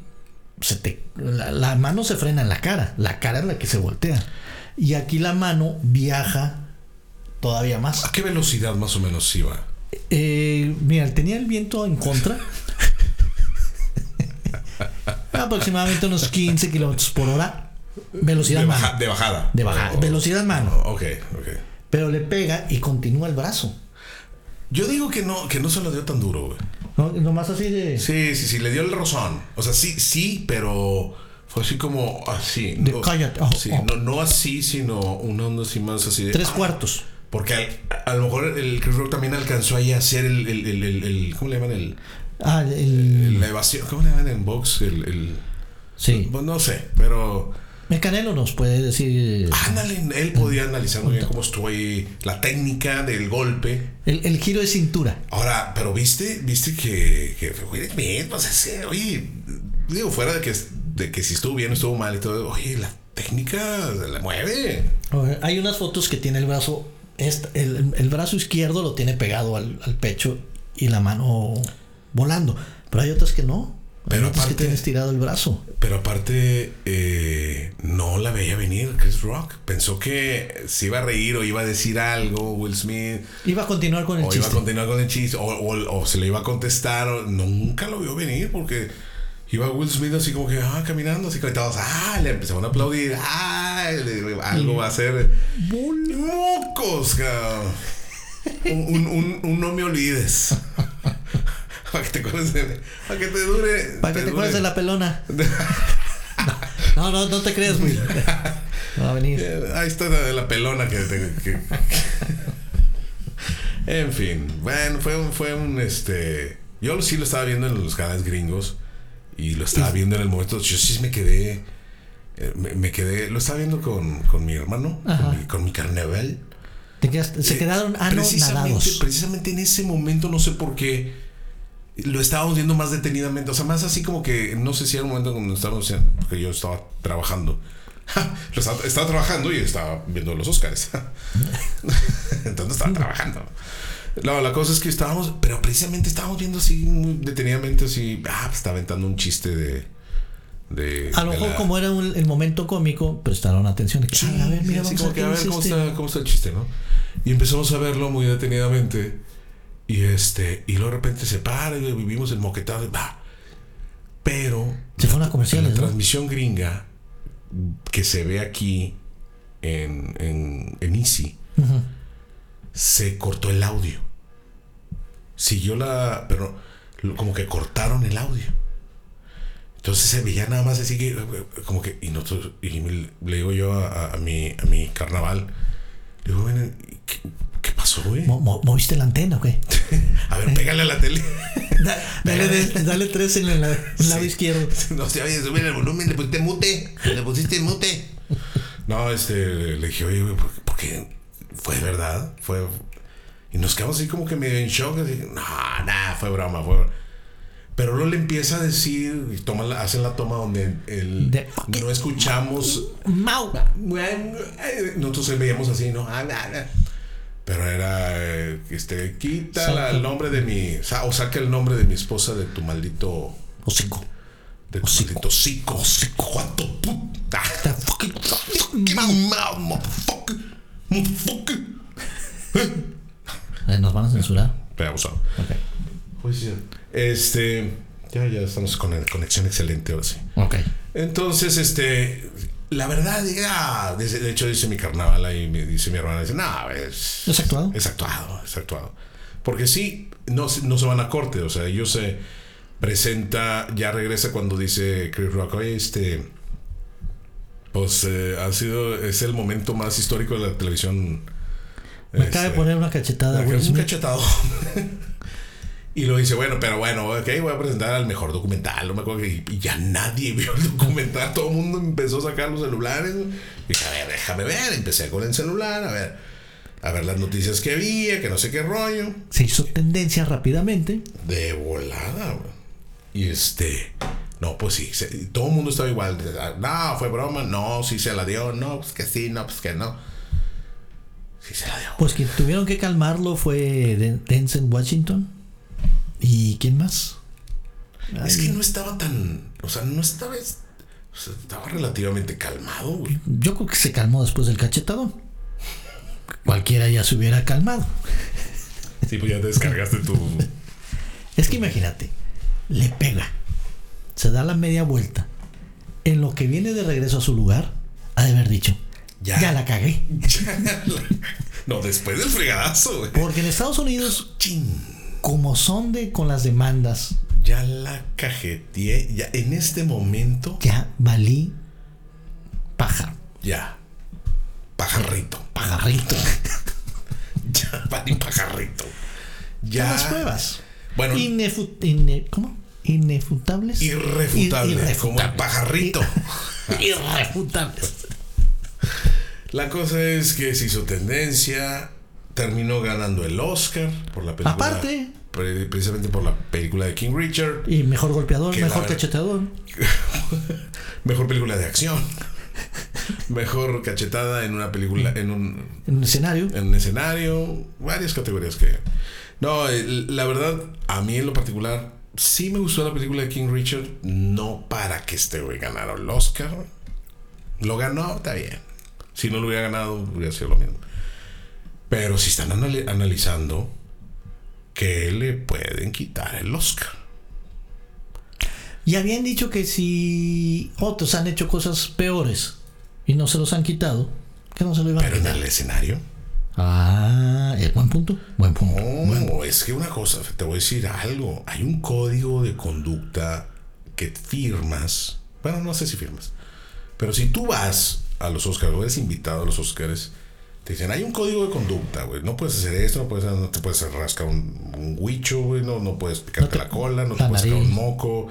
se te, la, la mano se frena en la cara. La cara es la que se voltea. Y aquí la mano viaja todavía más. ¿A qué velocidad más o menos iba? Eh, mira, tenía el viento en contra. (laughs) Aproximadamente unos 15 kilómetros por hora. Velocidad De, mano. de bajada. De bajada. Oh, Velocidad mano. Ok, ok. Pero le pega y continúa el brazo. Yo digo que no, que no se lo dio tan duro, güey. ¿no? Nomás así de. Sí, sí, sí, le dio el rozón. O sea, sí, sí, pero fue así como así. De no, cállate. Oh, sí, oh. No, no así, sino una onda así más así de. Tres ah, cuartos. Porque al- a, lo mejor el Chris Rock también alcanzó ahí a hacer el. el, el, el- el- ¿Cómo le llaman? El, Ah, el. la evasión. ¿Cómo le llaman en box? El. el Sí. pues no sé, pero. El Canelo nos puede decir. Ándale, él podía analizar muy bien cómo estuvo ahí la técnica del golpe. El, el giro de cintura. Ahora, pero viste, viste que, que Smith, pues oye, digo, fuera de que, de que si estuvo bien o estuvo mal y todo, oye, la técnica se la mueve. Hay unas fotos que tiene el brazo. el, el brazo izquierdo lo tiene pegado al, al pecho y la mano volando. Pero hay otras que no. Hay Pero otras aparte- que tiene estirado el brazo. Pero aparte, eh, no la veía venir Chris Rock. Pensó que se iba a reír o iba a decir algo, Will Smith, Iba a continuar con el o iba a chiste. continuar con el chiste, o, o- o se le iba a contestar. o- nunca lo vio venir porque iba Will Smith así como que, ah, caminando, así conectados. Ah, le empezaron a aplaudir. Ah, le- algo va a un, un- un no me olvides. (laughs) (laughs) Para que te acuerdes de. Para que te dure. Para que te acuerdes de la pelona. (laughs) No, no, no te creas, güey. No va a venir. Eh, Ahí está la la pelona que. te- que- (laughs) en fin. Bueno, fue un, fue un este. Yo sí lo estaba viendo en los canales gringos. Y lo estaba viendo en el momento. Yo sí me quedé. eh, Me, me quedé. Lo estaba viendo con, con mi hermano. Con mi, con mi carnaval. Te quedaste- se Eh, quedaron precisamente, anonadados. precisamente en ese momento, no sé por qué, lo estábamos viendo más detenidamente. O sea, más así como que, no sé si era un momento cuando estábamos, porque yo estaba trabajando. Estaba, estaba trabajando y estaba viendo los Oscars. (laughs) Entonces estaba trabajando. No, la cosa es que estábamos, pero precisamente estábamos viendo así muy detenidamente, así, ah, pues está aventando un chiste de. de A lo mejor la- como era un- el momento cómico, prestaron atención. De que, Sí, "Ah, a ver, mira, así vamos como a que, ver a qué ver es cómo, este". está, cómo está el chiste, ¿no? Y empezamos a verlo muy detenidamente. Y este, y luego de repente se para y vivimos el moquetado y va. Pero Se fueron a comerciales, en la ¿no? transmisión gringa que se ve aquí en, en, en Easy, se cortó el audio. Siguió la. Pero como que cortaron el audio. Entonces se veía nada más así que. Como que. Y nosotros. Y le digo yo a, a- a mi, a mi carnaval. Le digo, "Ven, ¿qué, pasó, güey? Mo- mo- ¿Moviste la antena o qué? (laughs) A ver, pégale a la tele. (laughs) Da- dale, de- dale tres en el, la- el (laughs) lado izquierdo. No se oye, sube el volumen, le pusiste mute. Le pusiste mute. No, este, le dije, oye, güey, ¿por, por qué? ¿Fue verdad? Fue. Y nos quedamos así como que medio en shock. así, no, nada, fue broma, fue broma". Pero luego le empieza a decir, y toma la- hacen la toma donde el, De- no escuchamos. Mau. Nosotros veíamos así, ¿no? Ah, nah, nah. Pero era, eh, este, quita Saca. la- el nombre de mi, o saca el nombre de mi esposa de tu maldito Hocico. de tu Hocico. maldito hocico, hocico, cuánto puta. The fucking- Fucking mouth, motherfucker. Motherfucker. Eh, Nos van a censurar. Pero abusado. Ok. Pues. Este. Ya, ya estamos con conexión excelente ahora sí. Ok. Entonces, este. La verdad, ya. De de hecho, dice mi carnaval ahí, me dice mi hermana, dice, no, es. ¿Es actuado? Es actuado, es actuado. Porque sí, no, se- no se van a corte, o sea, ellos se presenta, ya regresa cuando dice Chris Rock, oye, este. Pues eh, ha sido, es el momento más histórico de la televisión. Me acaba de este, poner una cachetada, es un cachetado. (laughs) y lo dice, bueno, pero bueno, ok, voy a presentar al mejor documental. No me acuerdo que, y ya nadie (laughs) vio el documental. Todo el mundo empezó a sacar los celulares. Y dije, a ver, déjame ver. Empecé con el celular, a ver, a ver las noticias que había, que no sé qué rollo. Se hizo tendencia rápidamente. De volada. Y este. No, pues sí. se- todo el mundo estaba igual. No, fue broma. No, sí se la dio. No, pues que sí. No, pues que no. Sí se la dio. Pues quien tuvieron que calmarlo fue Den- Denzel Washington. ¿Y quién más? Es que no estaba tan. O sea, no estaba. o sea, estaba relativamente calmado, güey. Yo creo que se calmó después del cachetadón. Cualquiera ya se hubiera calmado. Sí, pues ya te descargaste tu. Es que imagínate, le pega, se da la media vuelta. En lo que viene de regreso a su lugar, ha de haber dicho, Ya. ya, la cagué. (laughs) no, después del fregadazo, güey. Porque en Estados Unidos, Chin. Como son de con las demandas, Ya la cajeteé. Ya en este momento. ya valí paja, Ya. Pajarrito. pajarrito. (laughs) Ya, valí pajarrito. Ya las pruebas. Bueno, Inefu- ine- ¿Cómo? Inefutables. irrefutable. Ir- Como el pajarrito. (laughs) Irrefutables. La cosa es que se hizo tendencia, terminó ganando el Oscar por la película. Aparte. pre- precisamente por la película de King Richard, Y mejor golpeador, mejor cachetador. (laughs) mejor película de acción, mejor cachetada en una película, en un, En un escenario. en un escenario, varias categorías que. No, el- la verdad, a mí en lo particular, sí me gustó la película de King Richard, no para que este güey ganara el Oscar. Lo ganó, está bien. Si no lo hubiera ganado, hubiera sido lo mismo. Pero si están anali- analizando que le pueden quitar el Oscar. Y habían dicho que si otros han hecho cosas peores y no se los han quitado, que no se lo iban a Pero en quitar. el escenario, Ah, es buen punto. Buen punto. No, es que una cosa, te voy a decir algo. Hay un código de conducta que firmas. Bueno, no sé si firmas. Pero si tú vas a los Oscars o eres invitado a los Oscars, te dicen, hay un código de conducta, güey. No puedes hacer esto, no, puedes, no te puedes rascar un, un huicho, güey. No, no puedes picarte la cola, no te puedes sacar un moco.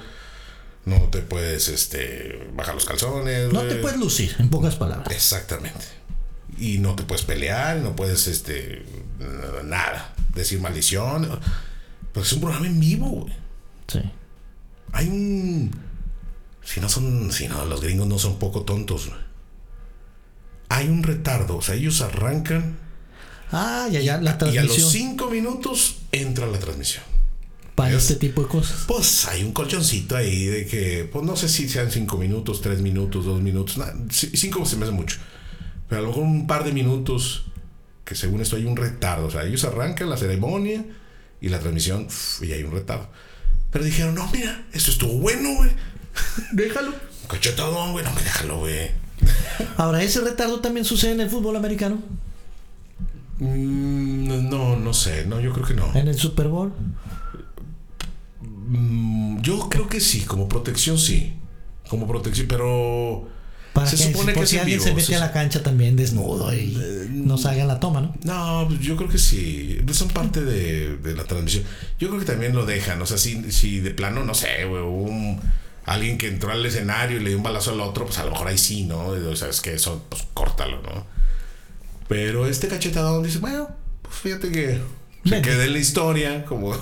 No te puedes este, bajar los calzones. No te puedes lucir, en pocas palabras. Exactamente. Y no te puedes pelear, no puedes, este, nada, decir maldición. Pues es un programa en vivo, güey. Sí. Hay un... Si no son, si no, los gringos no son poco tontos, güey. Hay un retardo, o sea, ellos arrancan Ah, ya, ya, la y a los transmisión cinco minutos entra la transmisión. para es- este tipo de cosas. Pues hay un colchoncito ahí de que, pues no sé si sean cinco minutos, tres minutos, dos minutos, c- cinco se me hace mucho. Pero a lo mejor un par de minutos, que según esto hay un retardo. O sea, ellos arrancan la ceremonia y la transmisión, uf, y hay un retardo. Pero dijeron, no, mira, esto estuvo bueno, güey. (laughs) Déjalo. Cachetadón, güey, no me déjalo, güey. Ahora, ¿ese retardo también sucede en el fútbol americano? Mm, no, no sé, no, yo creo que no. ¿En el Super Bowl? Mm, yo creo que sí, como protección sí. Como protección, pero... Para Se que supone que si alguien vivo, se mete se- a la cancha también desnudo y nos hagan la toma, ¿no? No, pues yo creo que sí. Son parte de, de la transmisión. Yo creo que también lo dejan. O sea, si, si de plano, no sé, güey, un, alguien que entró al escenario y le dio un balazo al otro, pues a lo mejor ahí sí, ¿no? O sea, es que eso, pues córtalo, ¿no? Pero este cachetadón dice, bueno, pues fíjate que se queda en la historia como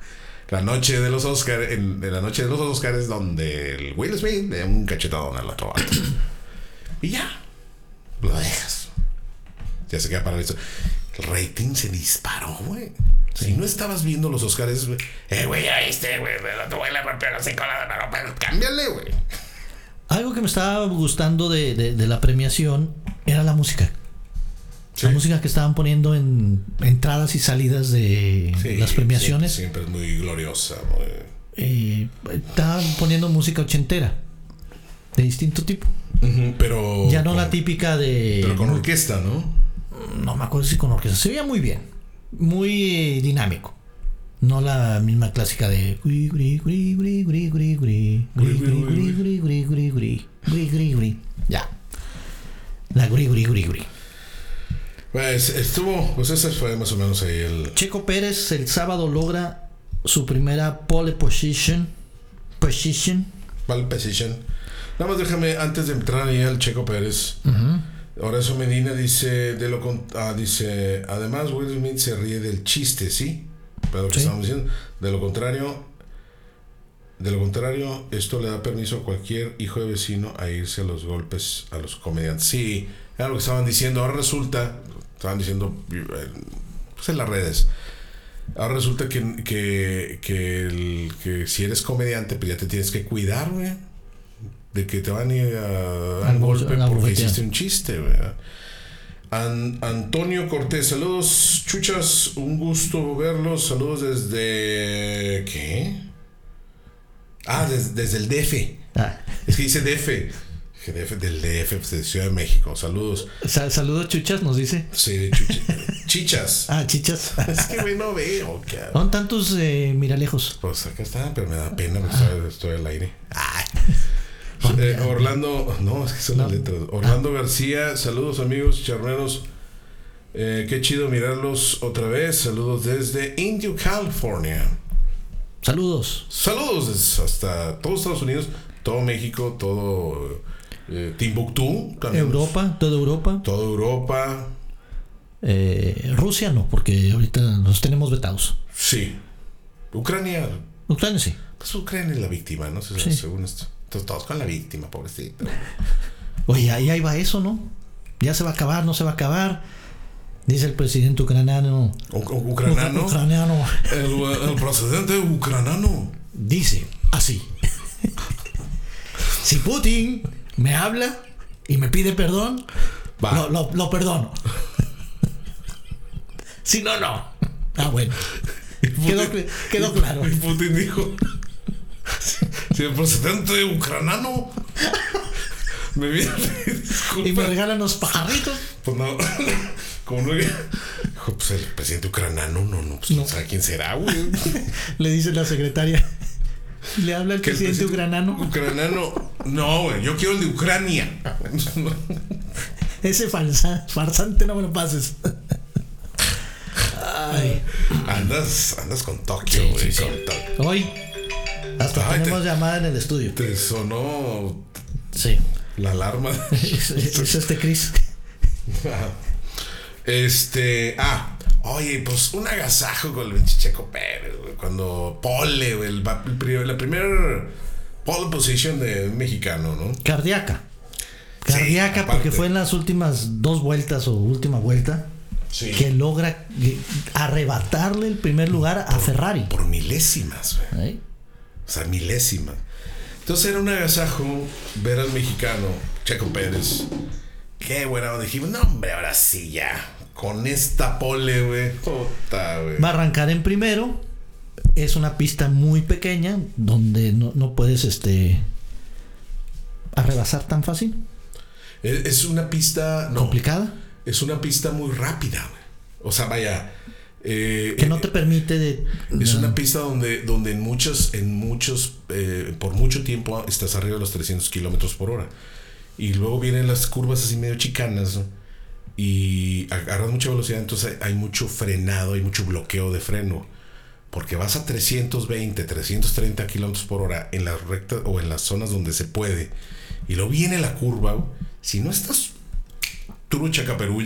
(laughs) la noche de los Oscars, en, en la noche de los Oscars donde el Will Smith le da un cachetadón al otro vato. (clears throat) y ya, lo dejas. Ya se queda para esto. El rating se disparó, güey. Si no estabas viendo los Oscars, güey, eh, güey, ya viste, güey, te voy a romper la cola, pero, cámbiale, güey. Algo que me estaba gustando de, de- de la premiación era la música. Sí. La música que estaban poniendo en entradas y salidas de Sí, las premiaciones. Siempre, siempre es muy gloriosa, muy- eh, estaban poniendo música ochentera. De distinto tipo. Pero. Ya no con- la típica de. Pero con orquesta, ¿no? No me acuerdo si con orquesta. Se veía muy bien muy dinámico. No la misma clásica de. Ya. La guri, guri, guri, guri. Pues estuvo, pues ese fue más o menos ahí el. Checo Pérez el sábado logra su primera pole position. Position. Pole position. Nada más déjame, antes de entrar ahí al Checo Pérez. Uh -huh. Horacio Medina dice, de lo con- ah, dice, además Will Smith se ríe del chiste, ¿sí? Pero lo que Sí. estamos diciendo, de lo contrario, de lo contrario, esto le da permiso a cualquier hijo de vecino a irse a los golpes a los comediantes. Sí, era lo que estaban diciendo. Ahora resulta, estaban diciendo eh, pues en las redes. Ahora resulta que, que, que, el- que si eres comediante, pues ya te tienes que cuidar, güey. De que te van a ir a un golpe porque hiciste un chiste. An- Antonio Cortés, saludos, chuchas, un gusto verlos. Saludos desde. ¿Qué? Ah, des- desde el DF. Ah, Es que dice DF. DF del DF, pues, de Ciudad de México. Saludos. sa- saludos, chuchas, nos dice. Sí, de chuchi- (laughs) chichas. Ah, chichas. (laughs) Es que, güey, no veo. ¿qué hago? Son tantos eh, miralejos. Pues acá está, pero me da pena porque estoy, estoy al aire. Eh, Orlando, no, es que son las letras. Orlando García, saludos amigos charneros. Eh, qué chido mirarlos otra vez. Saludos desde Indio, California. Saludos. Saludos hasta todos Estados Unidos, todo México, todo eh, Timbuktu, también. Europa, toda Europa. Toda Europa. Eh, Rusia no, porque ahorita los tenemos vetados. Sí. Ucrania. Ucrania sí. Pues Ucrania es la víctima, ¿no? Se- Sí. Según esto. Todos con la víctima, pobrecito. (laughs) Oye, ahí, ahí va eso, ¿no? Ya se va a acabar, no se va a acabar. Dice el presidente ucraniano. Ucraniano. Ucraniano. El, el presidente ucraniano. Dice así. (laughs) si Putin me habla y me pide perdón, Va. lo, lo- lo perdono. (laughs) si no, no. Ah, bueno. Quedó, quedó claro. Y Putin dijo: Si el presidente ucraniano me viene Y me regalan los pajarritos. pues no, (laughs) Como no Dijo, pues el presidente ucraniano, no, no, pues no, sabe quién será, güey. (laughs) Le dice la secretaria. Le habla al Que el presidente presidente ucraniano. Ucraniano, no, güey, yo quiero el de Ucrania. Ese falsa, farsante no me lo pases. Ay, Andas, andas con Tokio, güey. sí, sí. con Tokio. hoy hasta Ay, tenemos te- llamada en el estudio. Te sonó Sí. la alarma. (laughs) Es, es este Chris. (laughs) Este, ah, oye, pues un agasajo con el Checo Pérez, güey. Cuando pole, güey, el, la primera pole position de un mexicano, ¿no? Cardíaca. Cardíaca porque fue en las últimas dos vueltas o última vuelta Sí. que logra eh, arrebatarle el primer lugar a Ferrari. Por milésimas, güey. O sea, milésimas. Entonces era un agasajo ver al mexicano, Checo Pérez. Qué buena onda. Dijimos, no, hombre, ahora sí ya. Con esta pole, güey. Puta, güey. Va a arrancar en primero. Es una pista muy pequeña donde no, no puedes este arrebasar tan fácil. Es, es una pista. No. Complicada. Es una pista muy rápida, güey. O sea, vaya. Eh, Que no te permite de. Es no. una pista donde, donde en muchos, en muchos, eh, por mucho tiempo estás arriba de los 300 kilómetros por hora. Y luego vienen las curvas así medio chicanas ¿no? y agarras mucha velocidad, entonces hay, hay mucho frenado, hay mucho bloqueo de freno. Porque vas a 320, 330 kilómetros por hora en las rectas o en las zonas donde se puede. Y luego viene la curva. Si no estás trucha caperú,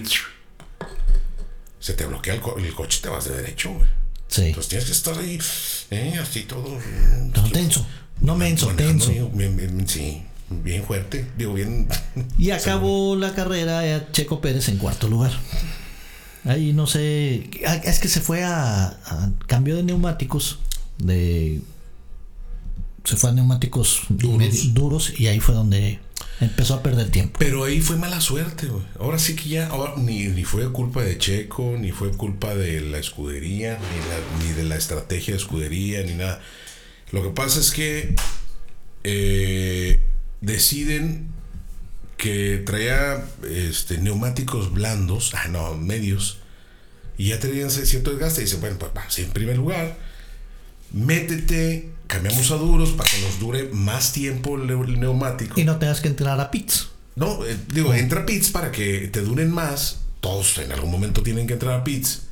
se te bloquea el, co- el coche, te vas de derecho, güey. Sí. Entonces tienes que estar ahí, eh, así todo. No, tenso. No menso, tenso. ahí, bien- bien- sí, bien fuerte. Digo, bien. Y (laughs) acabó la carrera eh, Checo Pérez en cuarto lugar. Ahí no sé. ah, Es que se fue a, a cambio de neumáticos. De. Se fue a neumáticos Duros. duros y ahí fue donde empezó a perder tiempo. Pero ahí fue mala suerte, güey. Ahora sí que ya, ni, fue culpa de Checo, ni fue culpa de la escudería, ni, la- ni de la estrategia de escudería, ni nada. Lo que pasa es que eh, deciden que traía este, neumáticos blandos, ah, no, medios, y ya tenían cierto desgaste. Y dice, bueno, pues en primer lugar, métete, cambiamos a duros para que nos dure más tiempo el, neu- el neumático. Y no tengas que entrar a pits. No, eh, digo, entra a pits para que te duren más. Todos en algún momento tienen que entrar a pits.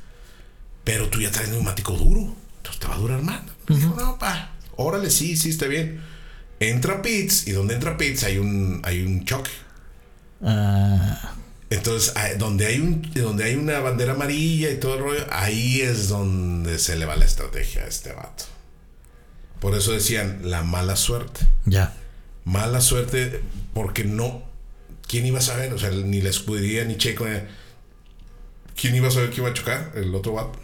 Pero tú ya traes neumático duro. Entonces te va a durar más. No, pa, órale, sí, sí, está bien. Entra a pits y donde entra a pits hay un, hay un choque. Ah, Entonces, ah, donde hay, un, donde hay una bandera amarilla y todo el rollo, ahí es donde se le va la estrategia a este vato. Por eso decían la mala suerte. ya. mala suerte porque no quién iba a saber o sea ni la escudería ni Checo eh, quién iba a saber que iba a chocar el otro vato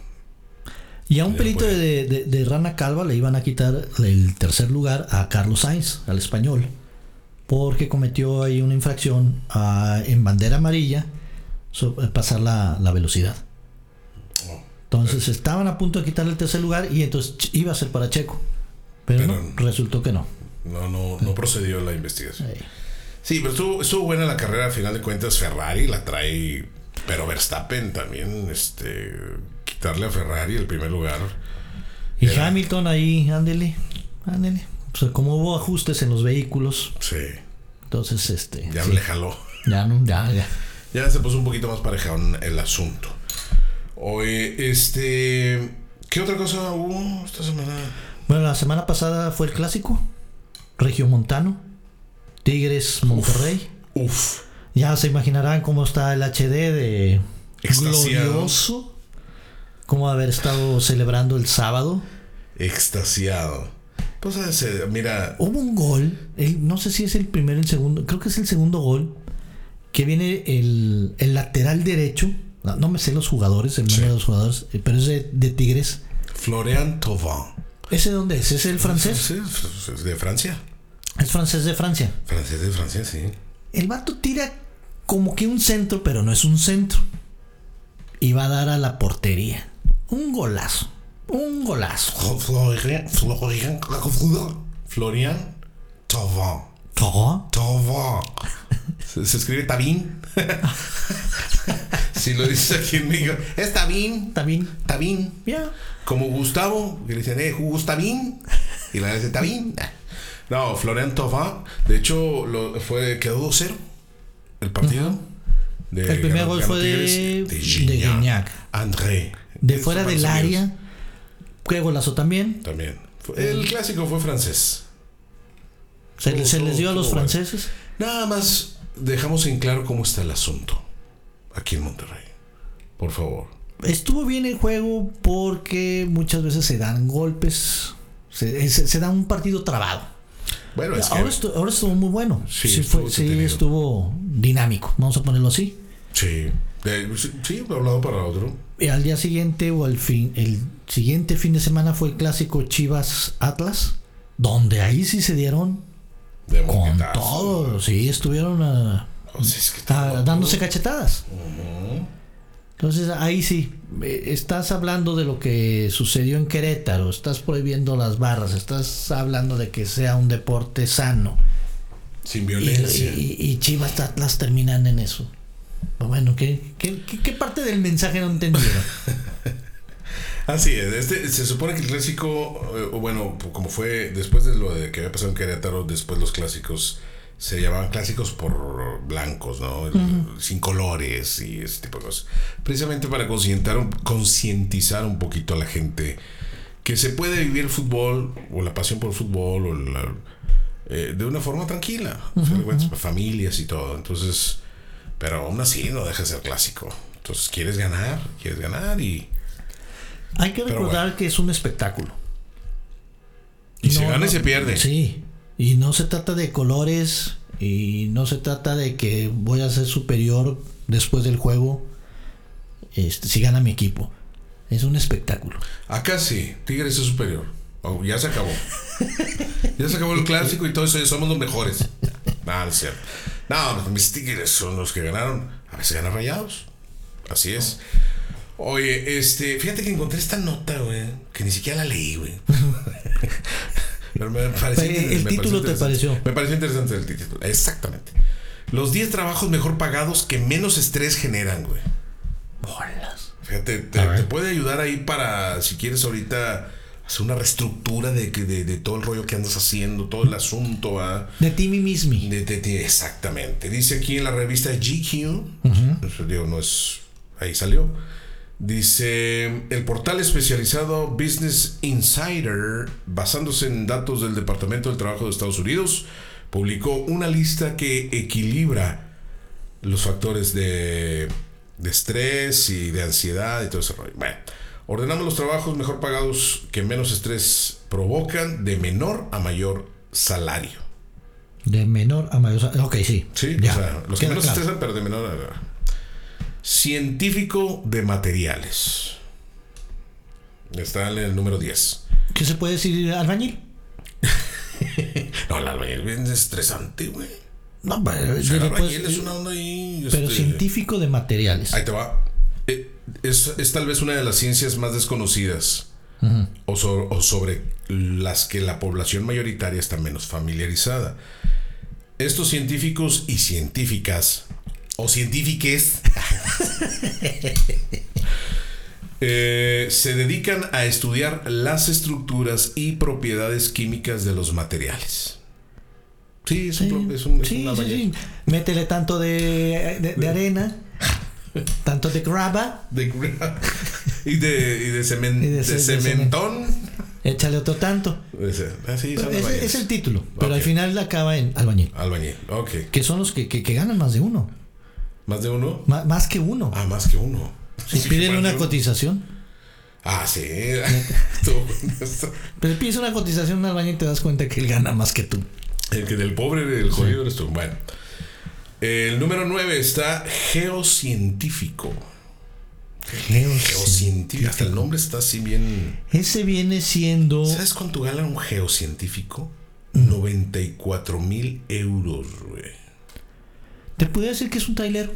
Y a un pelito de, de- de rana calva le iban a quitar el tercer lugar a Carlos Sainz, al español, porque cometió ahí una infracción ah, en bandera amarilla, so- eh, pasar la, la velocidad. Oh, Entonces estaban a punto de quitarle el tercer lugar y entonces iba a ser para Checo. Pero, Pero- no, resultó que no. no no no procedió la investigación. Sí pero estuvo, estuvo buena la carrera al final de cuentas Ferrari la trae pero Verstappen también este quitarle a Ferrari el primer lugar. Y Era- Hamilton ahí, ándele, ándele. Pues como hubo ajustes en los vehículos, sí. Entonces este... ya sí, le jaló. Ya no, ya, ya. ya se puso un poquito más parejón el asunto. Oye este qué otra cosa hubo esta semana Bueno, la semana pasada fue el clásico. Regiomontano. Tigres Monterrey. Uf, Ya se imaginarán cómo está el HD de glorioso. Cómo haber estado celebrando el sábado. extasiado. Pues ese, mira, Hubo un gol. el- no sé si es el primero o el segundo. Creo que es el segundo gol. Que viene el, el lateral derecho. No, no me sé los jugadores, el nombre Sí. de los jugadores. eh, Pero es de, de Tigres. Florian Thauvin. ¿Ese dónde es? ¿Es el francés? Es de Francia. Es francés de Francia. Francés de Francia, sí. El vato tira como que un centro, pero no es un centro. Y va a dar a la portería. Un golazo. Un golazo. Florian, Florian, Florian. Thauvin. (laughs) Se, se escribe Tabín. (laughs) Así lo dices aquí en México. Está bien. Está bien. Ya. Como Gustavo, que le dicen, eh, Gusta bien. Y la dice, bien. No, Florian Thauvin, de hecho, lo, fue, quedó 2-0 el partido. De, El primer gol fue de- Tigres, de Gignac. Gignac. André. De fuera del área. Qué golazo también. También. El clásico fue francés. Se, les dio a los bueno. franceses. Nada más dejamos en claro cómo está el asunto aquí en Monterrey. Por favor. Estuvo bien el juego porque muchas veces se dan golpes. Se, se- se da un partido trabado. Bueno, es que. Ahora, estu- ahora estuvo muy bueno. Sí, Sí, estuvo fue- sí, entretenido. estuvo dinámico. Vamos a ponerlo así. Sí. De, sí, de un lado para otro. Y al día siguiente o al fin, el siguiente fin de semana fue el clásico Chivas Atlas, donde ahí sí se dieron De con todo. Sí, estuvieron ah, O sea, es que ah, está dándose cachetadas. Entonces ahí sí, eh, estás hablando de lo que sucedió en Querétaro, estás prohibiendo las barras, estás hablando de que sea un deporte sano. Sin violencia. y- y Chivas Atlas terminan en eso. Bueno, ¿qué, qué, qué- qué parte del mensaje no entendieron? (laughs) Así es, este, se supone que el clásico, eh, o bueno, como fue después de lo de que había pasado en Querétaro, después los clásicos se llamaban clásicos por blancos, ¿no? El- Sin colores y ese tipo de cosas. Precisamente para concientizar un poquito a la gente que se puede vivir el fútbol o la pasión por el fútbol o la- eh, de una forma tranquila, a fin de cuentas, para familias y todo. Entonces, pero aún así no deja de ser clásico. Entonces, quieres ganar, quieres ganar y... Hay que recordar que es un espectáculo. Y se No, gana y no, se pierde. Sí, y no se trata de colores y no se trata de que voy a ser superior después del juego este, si gana mi equipo. Es un espectáculo. Acá sí, Tigres es superior. Oh, ya se acabó. ya se acabó el clásico y todo eso, ya somos los mejores. No es cierto. No, mis Tigres son los que ganaron. A veces ganan rayados. Así es. Oye, este, fíjate que encontré esta nota, güey, que ni siquiera la leí, güey. (laughs) Pero me pareció, El- el me pareció título te interesante. pareció. Me pareció interesante el título. Exactamente. Los 10 trabajos mejor pagados que menos estrés generan, güey. Bolas. Fíjate, te, te puede ayudar ahí para, si quieres ahorita hacer una reestructura de, que- de, de todo el rollo que andas haciendo, todo el asunto, ¿va? De Timmy Mismi. De- de- de- exactamente. Dice aquí en la revista GQ, eso digo, no es, ahí salió. Dice, el portal especializado Business Insider, basándose en datos del Departamento del Trabajo de Estados Unidos, publicó una lista que equilibra los factores de, de estrés y de ansiedad y todo ese rollo. Bueno, ordenamos los trabajos mejor pagados que menos estrés provocan de menor a mayor salario. De menor a mayor. Ok, sí. Sí, Ya, o sea, los que menos claro. estresan, pero de menor a... Científico de materiales. Está en el número 10. ¿Qué se puede decir albañil? (laughs) No, el albañil es bien estresante, güey. No, pero, O sea, el albañil es una onda ahí... pero este, científico de materiales. Ahí te va. Eh, Es, es tal vez una de las ciencias más desconocidas o, so- o sobre las que la población mayoritaria está menos familiarizada. Estos científicos y científicas, o científiques, eh, se dedican a estudiar las estructuras y propiedades químicas de los materiales. Sí, es Sí, es un- es sí. Métele tanto de, de- de arena, tanto de grava, De gra- y de, y de, cemen- Y de de ce- de cementón. échale otro tanto. Ese, ah, son es el título, pero al final acaba en albañil. Albañil, ok. Que son los que, que- que ganan más de uno. ¿Más de uno? Más que uno. Ah, más que uno. si Sí, piden más una cotización. Ah, sí. (laughs) Pero pides una cotización a un albañil y te das cuenta que él gana más que tú. el que del pobre, el jodido eres tú. Bueno. El número 9 está geocientífico. Geocientífico. Hasta el nombre está así bien. Ese viene siendo. ¿Sabes cuánto gana un geocientífico? 94 mil euros, güey. Te puede decir que es un tailero.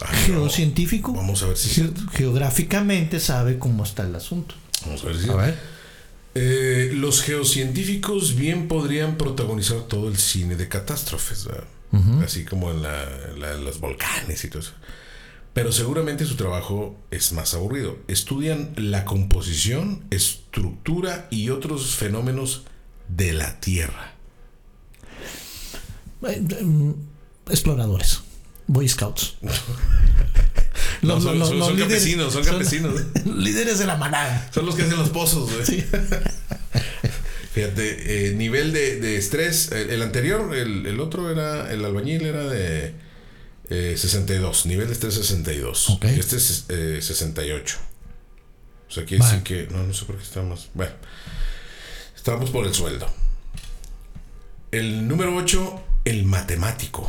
Ah, no. Geocientífico. Vamos a ver si es Ge- cierto. geográficamente sabe cómo está el asunto. Vamos a ver si es cierto. ver. Eh, los geocientíficos bien podrían protagonizar todo el cine de catástrofes, ¿verdad? así como en, la- la- los volcanes y todo eso. pero seguramente su trabajo es más aburrido. Estudian la composición, estructura y otros fenómenos de la Tierra. Eh, exploradores, Boy Scouts. (laughs) No, son, los- son- los son líderes- campesinos, son campesinos. (laughs) líderes de la manada. Son los que hacen los pozos, güey. (laughs) Fíjate, eh, nivel de, de estrés. El, el anterior, el, el otro era, el albañil era de eh, 62. Nivel de estrés 62. Ok. Este es eh, 68. O sea, quiere decir que. No, no sé por qué estamos. Bueno, estamos por el sueldo. El número 8, el matemático.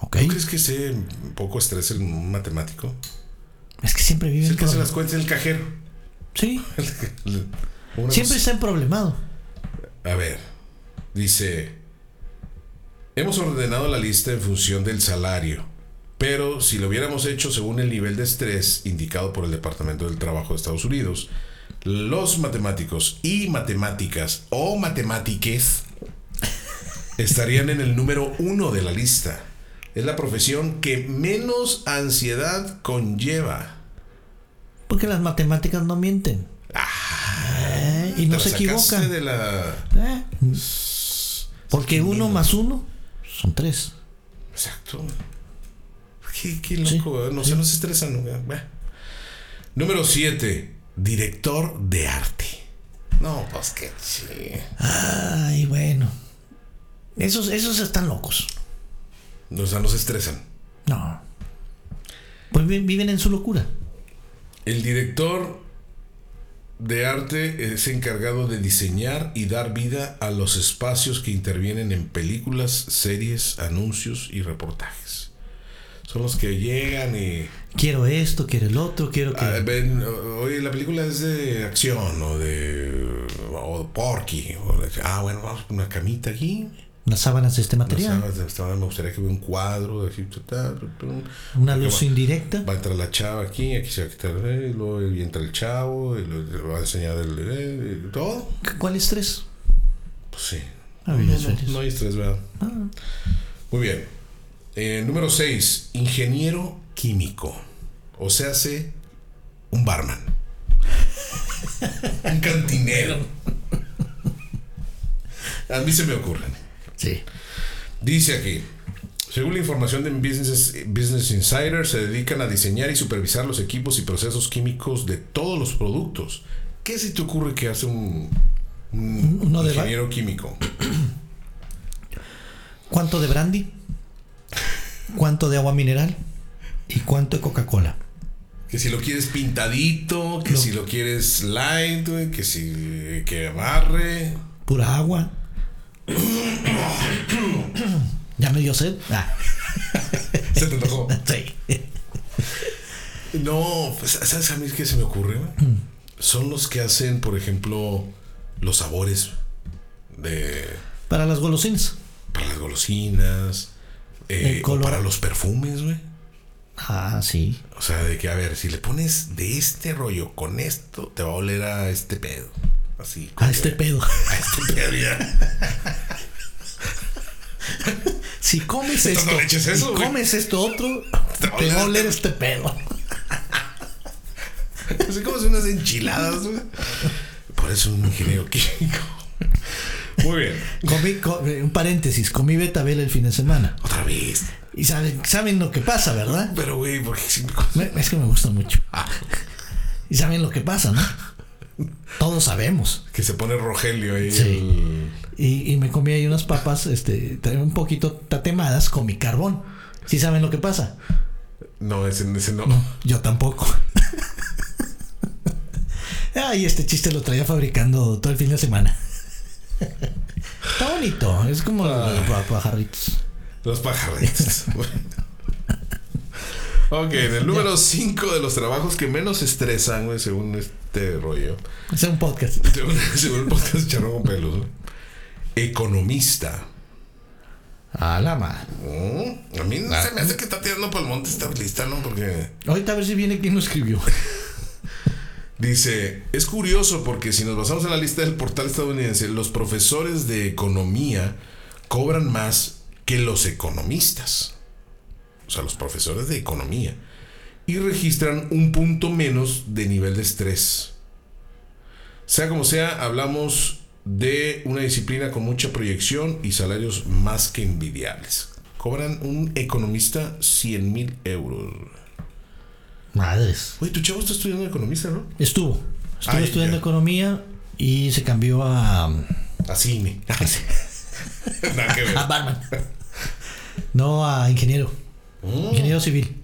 ¿No crees que sea un poco estrés el matemático? Es que siempre Es viven el que hace las cuentas en el cajero. Sí, (laughs) siempre está problemado. A ver, dice, hemos ordenado la lista en función del salario, pero si lo hubiéramos hecho según el nivel de estrés indicado por el Departamento del Trabajo de Estados Unidos, los matemáticos y matemáticas o matemátiques estarían en el número uno de la lista. Es la profesión que menos ansiedad conlleva. Porque las matemáticas no mienten. Eh, y no se equivocan. de la... Eh, Porque uno más uno son tres. Exacto. Qué, qué loco, Sí, ¿eh? no sí. se nos estresan. Bueno. Número 7. Director de arte. No, pues qué sí. Ay, bueno. Esos, esos están locos. O sea, no se estresan. No. Pues vi- viven en su locura. El director de arte es encargado de diseñar y dar vida a los espacios que intervienen en películas, series, anuncios y reportajes. Son los que llegan y Quiero esto, quiero el otro, quiero que. Ah, ven, oye, la película es de acción o de. o de Porky. o de- ah, bueno, vamos con una camita aquí. Las sábanas de este material. sabes, estaba- me gustaría que hubiera un cuadro. Así. Una luz va- indirecta. Va a entrar la chava aquí, aquí se va a quitar, eh, y luego y entra el chavo, y le va a enseñar el. eh, todo. ¿Cuál estrés? Pues sí. Ah, no hay estrés, ¿verdad? Ah, Muy bien. Eh, número 6. Ingeniero químico. O sea, hace un barman. (laughs) un cantinero. (laughs) A mí se me ocurren. Sí. Dice aquí. Según la información de Business, Business Insider, se dedican a diseñar y supervisar los equipos y procesos químicos de todos los productos. ¿Qué se te ocurre que hace un, un Uno de ba- ingeniero químico? ¿Cuánto de brandy? ¿Cuánto de agua mineral? ¿Y cuánto de Coca-Cola? Que si lo quieres pintadito, que No. si lo quieres light, que si que amarre. ¿Pura agua? (coughs) ¿Ya me dio sed? Ah, (laughs) Se te antojó. (laughs) sí. No, pues, ¿sabes a mí qué se me ocurre? güey? Son los que hacen, por ejemplo, los sabores de Para las golosinas. para las golosinas, eh, o para los perfumes, güey. Ah, sí. O sea, de que, a ver, si le pones de este rollo con esto, te va a oler a este pedo. Así. A este pedo. A este pedo ya. (laughs) Si comes esto, no le eches eso, y güey. comes esto otro, Te te va a oler este pedo. (laughs) Así como son unas enchiladas, güey. Por eso un ingeniero químico. Muy bien. Comí, co- eh, un paréntesis, comí betabel el fin de semana. Otra vez. Y saben, saben lo que pasa, ¿verdad? Pero, güey, porque siempre. Me- Es que me gusta mucho. Ah, Y saben lo que pasa, ¿no? Todos sabemos. que se pone Rogelio ahí. Sí. el- Y, y me comí ahí unas papas, este, un poquito tatemadas con mi carbón. ¿Sí saben lo que pasa? No, ese, ese no. Yo tampoco. (laughs) Ay, este chiste lo traía fabricando todo el fin de semana. (laughs) Está bonito, es como los pa- pajarritos. Los pajaritos. (laughs) ok, en el número 5 de los trabajos que menos estresan, güey, según este rollo. Es un podcast. (laughs) Según, según el podcast Charro con Pelos, ¿no? Economista. A la madre. Mm, A mí no se me hace que está tirando por el monte esta lista, ¿no? Porque Ahorita a ver si viene quien lo escribió. (laughs) dice, es curioso porque si nos basamos en la lista del portal estadounidense, los profesores de economía cobran más que los economistas. O sea, los profesores de economía. y registran un punto menos de nivel de estrés. Sea como sea, hablamos de una disciplina con mucha proyección y salarios más que envidiables. Cobran un economista 100 mil euros. Madres. Oye, tu chavo está estudiando economista, ¿no? Estuvo. Estuvo Ay, estudiando ya. economía y se cambió a, A cine. (laughs) Ver. a barman. No, a ingeniero. Mm, Ingeniero civil.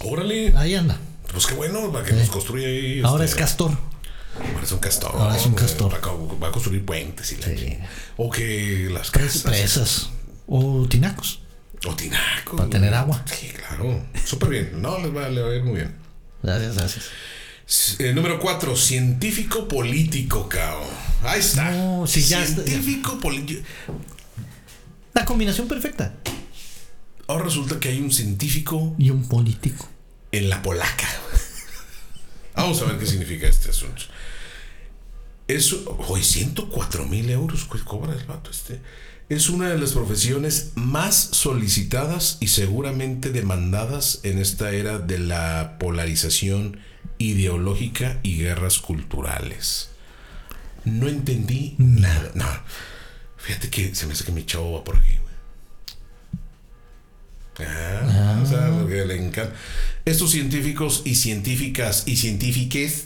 órale. Ahí anda. Pues qué bueno, para que nos construya ahí. Ahora este, es castor. Ahora es un castor. Ahora es un castor. Va a, construir puentes y la Sí. O que las casas. Presas. O tinacos. O tinacos. Para tener agua. Sí, claro. Súper bien. No, les va, le va a ir muy bien. Gracias, gracias. Eh, número 4, científico político, cao. Ahí está. No, si ya está- científico político. La combinación perfecta. Ahora resulta que hay un científico Y un político. en la polaca. (laughs) Vamos a ver qué significa este asunto. Eso, hoy 104 mil euros que cobra el vato este. Es una de las profesiones más solicitadas y seguramente demandadas en esta era de la polarización ideológica y guerras culturales. No entendí nada. No. Fíjate que se me hace que mi chavo va por aquí, Ah, o sea, porque le encanta. Estos científicos y científicas y científiques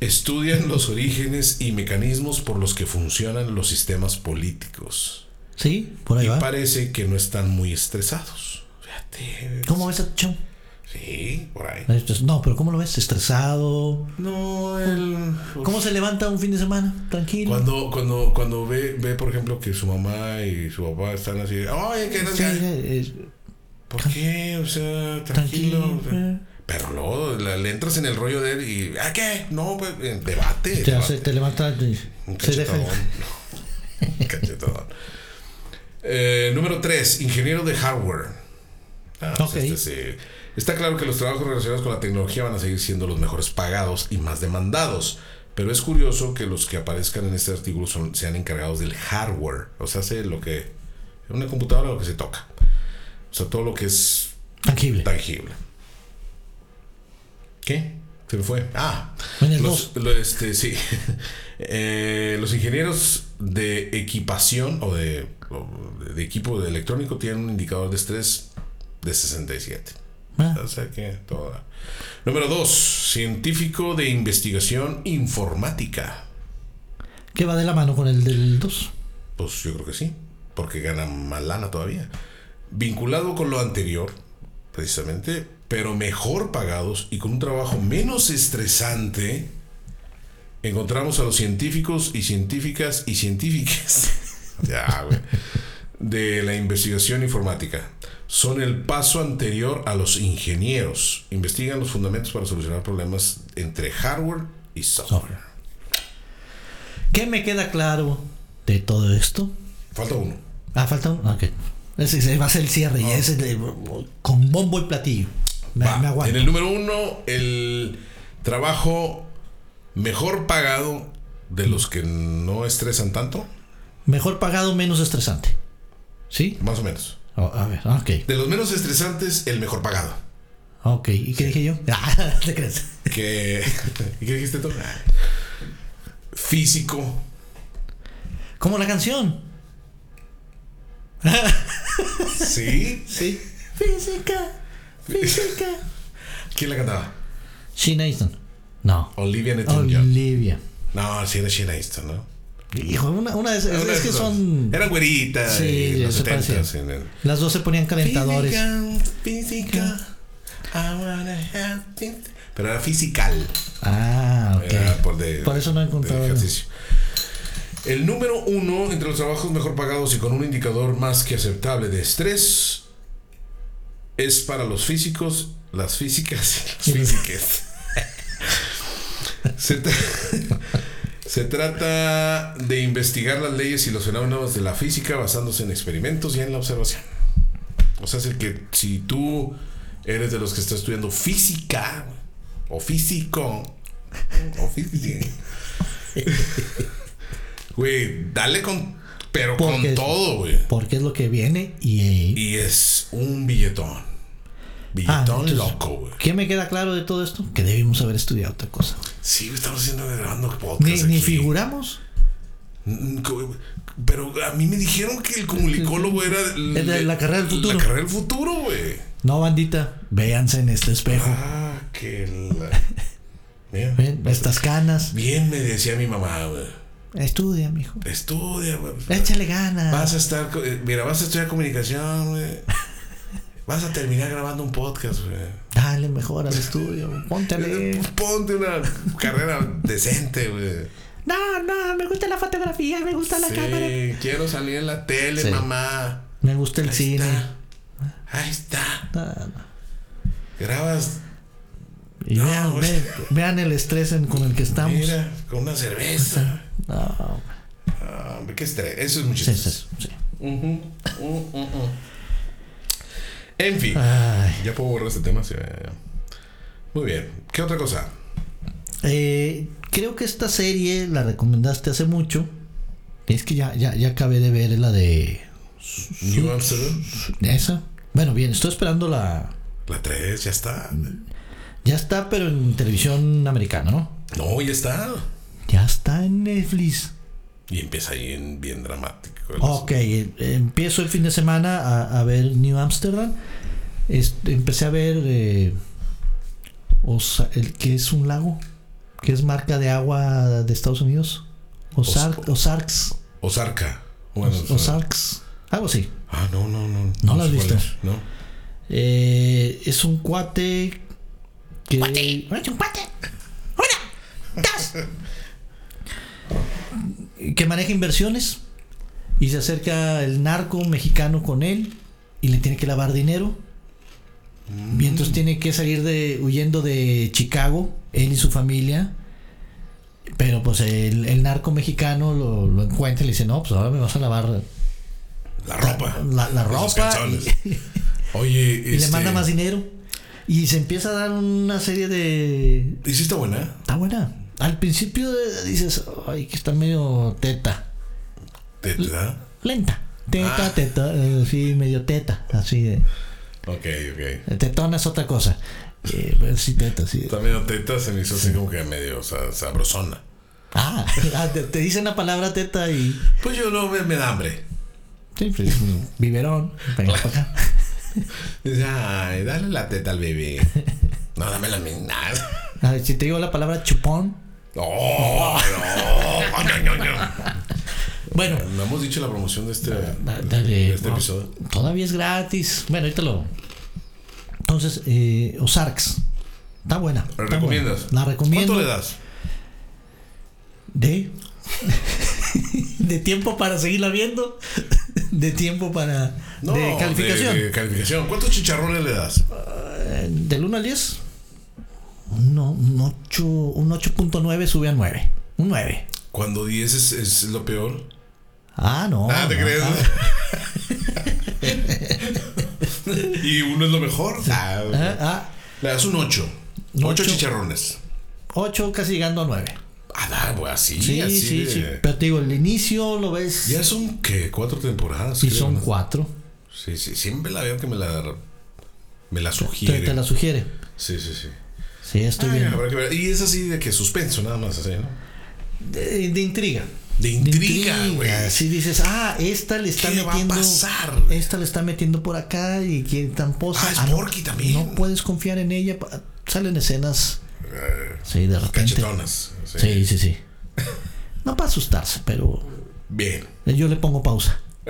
estudian los orígenes y mecanismos por los que funcionan los sistemas políticos. Sí, por ahí Y va. parece que no están muy estresados. Fíjate. ¿Cómo ves chavo? Sí, por ahí. Entonces, No, pero ¿cómo lo ves? ¿Estresado? No, el. ¿Cómo se levanta un fin de semana? Tranquilo. Cuando, cuando, cuando ve, ve, por ejemplo, que su mamá y su papá están así, oye, que no Sí, sé. eh, ¿Por qué? O sea, tranquilo. tranquilo. o sea. eh. Pero luego le entras en el rollo de él y, ¿a qué? No, pues, eh, debate. Te, debate. hace, te levanta Un. (laughs) Eh, número 3, ingeniero de hardware. Ah, pues Ok. este sí. Está claro que los trabajos relacionados con la tecnología van a seguir siendo los mejores pagados y más demandados. Pero es curioso que los que aparezcan en este artículo son, sean encargados del hardware. O sea, hace lo que. Una computadora lo que se toca. O sea, todo lo que es Tangible. tangible. ¿Qué? Se me fue. Ah, los, lo- este, sí. (laughs) Eh, los ingenieros de equipación o de, o de equipo de electrónico tienen un indicador de estrés de 67. Ah, O sea que todo. Número 2. Científico de investigación informática. ¿Qué va de la mano con el del 2? Pues yo creo que sí, porque gana más lana todavía. Vinculado con lo anterior, precisamente, pero mejor pagados y con un trabajo menos estresante, encontramos a los científicos y científicas y científicas (laughs) ya, güey, de la investigación informática. Son el paso anterior a los ingenieros. Investigan los fundamentos para solucionar problemas entre hardware y software. ¿Qué me queda claro de todo esto? Falta uno. Ah, falta un. Ok. Ese, ese va a ser el cierre y ese de- con bombo y platillo. Me, Va, me aguanto. En el número uno, el trabajo mejor pagado de los que no estresan tanto, Mejor pagado, menos estresante. ¿Sí? más o menos. Oh, a ver, ok. De los menos estresantes, el mejor pagado. Ok. ¿Y qué dije yo? (laughs) Ah, ¿te crees? Que, ¿y ¿Qué dijiste tú? Ah. Físico. Como la canción. (laughs) Sí. Sí. Física. Física. ¿Quién la cantaba? Sheena Easton. No. Olivia Newton-John. Olivia. No, sí era Sheena Easton, ¿no? Hijo, una, una de esas. Una Es de que esas son. Eran güeritas. Sí, los se 70 parecían. en el- Las dos se ponían calentadores. Física, física. Pero era fisical. Ah, Era ok. por, de- Por eso no he encontrado. ejercicio. El número uno entre los trabajos mejor pagados y con un indicador más que aceptable de estrés es para los físicos, las físicas y las físicas. (laughs) Se, tra- se trata de investigar las leyes y los fenómenos de la física basándose en experimentos y en la observación. O sea, es el que si tú eres de los que está estudiando física o físico o física, güey, dale con, pero Porque- con todo, güey. Porque es lo que viene y. Y es un billetón. Billetón entonces, loco, güey. ¿Qué me queda claro de todo esto? Que debimos haber estudiado otra cosa. Sí, estamos haciendo grabando Ni, podcast. ni aquí. figuramos. Mm, co- Pero a mí me dijeron que el comunicólogo era el- Es de la carrera del futuro. La carrera del futuro, güey. No, bandita, véanse en este espejo. Ah, que la. (laughs) Mira, Ven, estas canas. Bien me decía mi mamá, güey. Estudia, mijo. Estudia, güey. Échale ganas. Vas a estar, eh, mira, vas a estudiar comunicación, güey. (laughs) Vas a terminar grabando un podcast, güey. Dale mejor al estudio. Ponte (laughs) ponte una carrera decente, güey. No, no, me gusta la fotografía, me gusta la Sí, cámara. quiero salir en la tele, Sí. mamá. Me gusta el Ahí cine. está. Ahí está. No, no. Grabas, Y No, vean, güey. ve- vean el estrés en- con el que estamos. mira, con una cerveza. (laughs) No, Ah, hombre, qué estrés. Eso es mucho sí, estrés. sí, sí. Uh, uh, uh. En fin. Ay. Ya puedo borrar este tema. sí. Muy bien. ¿Qué otra cosa? Eh, creo que esta serie la recomendaste hace mucho. Es que ya, ya, ya acabé de ver la de New Amsterdam. esa. Bueno, bien, estoy esperando la. La 3, ya está. Ya está, pero en televisión americana, ¿no? No, ya está. Ya está en Netflix. Y empieza ahí en bien dramático. el Ok, eh, empiezo el fin de semana a, a ver New Amsterdam. Este, empecé a ver eh, Osa- el que es un lago, que es marca de agua de Estados Unidos. Ozark, Os- Ozarks. Ozarka. Bueno, Os- Ozarks. Algo así. Ah, no, no, no. ¿No lo has visto? es, No. Eh, es un cuate que. ¡Es un cuate! ¡Una! ¡Dos! (laughs) que maneja inversiones y se acerca el narco mexicano con él y le tiene que lavar dinero. Y entonces tiene que salir de huyendo de Chicago, él y su familia. Pero pues el, el narco mexicano lo, lo encuentra y le dice, no, pues ahora me vas a lavar La ropa. la, la Esos ropa y, (laughs) Oye, (laughs) y le este, manda más dinero. Y se empieza a dar una serie de... ¿Y sí está buena? Está buena. Al principio eh, dices, ay, que está medio teta. ¿Te, te da? Lenta. Teta, Ah. teta, eh, sí, medio teta, así de. Ok, ok. Tetona es otra cosa. Eh, pero sí, teta, sí. También teta se me hizo así como que medio sa- sabrosona. Ah, (laughs) ah, te, te dicen la palabra teta y. Pues yo no me, me da hambre. Sí, pues, biberón, venga para acá. (laughs) Ay, dale la teta al bebé. (laughs) No, dame la misma. Si te digo la palabra chupón. Oh, no, no, no, no. Bueno, No hemos dicho la promoción de este, de este no, episodio. todavía es gratis. Bueno, ahorita lo. Entonces, eh, Ozarks. Está buena. ¿La está recomiendas? buena. La recomiendo. ¿Cuánto le das? De. (laughs) de tiempo para seguirla viendo. (laughs) De tiempo para. de calificación. De, de calificación. ¿Cuántos chicharrones le das? Eh, Del 1 al 10. No, un 8, un 8.9 sube a 9. Un 9. Cuando 10 es, es lo peor. Ah, no. ah, ¿te no, crees? ah, (laughs) y uno es lo mejor. Ah, ah, ah, le das un 8. Un 8 ocho. chicharrones. 8 casi llegando a 9. Ah, pues así, Sí, así. sí, de- sí. Pero te digo, el inicio lo ves. Ya son, ¿qué? ¿Cuatro temporadas? y creo, son ¿no? 4. Sí, sí. Siempre la veo que me la, me la Te, sugiere. te la sugiere. Sí, sí, sí. Sí, estoy bien. ver. Y es así de que suspenso, nada más. Así, ¿no? De, de intriga. De intriga, güey. Si dices, ah, esta le está ¿Qué va a metiendo. pasar? Esta le está metiendo por acá y quien tampoco. Ah, es no- Porky también. No puedes confiar en ella. Salen escenas. Eh, Sí, de repente. cachetonas. Sí. Sí, sí, sí. No para asustarse, pero Bien. yo le pongo pausa. (laughs)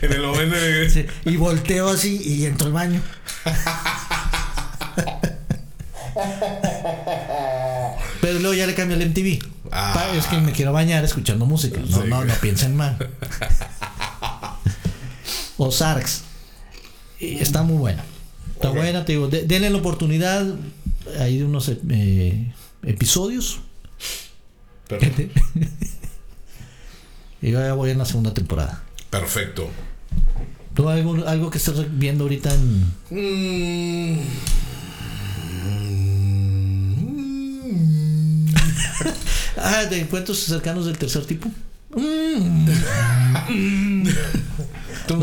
En el momento de. Sí, y volteo así y entro al baño. (laughs) Pero luego ya le cambio el MTV. Ah. Es que me quiero bañar escuchando música. No, Sí. no, no piensen mal. o Sarks. Está muy buena. Está buena, te digo. de- denle la oportunidad. Hay unos eh, episodios. Per- (laughs) y yo ya voy en la segunda temporada. Perfecto. ¿Tú algo, algo que estés viendo ahorita en. Mm. (laughs) Ah, de encuentros cercanos del tercer tipo? Mm. (laughs) ¿No,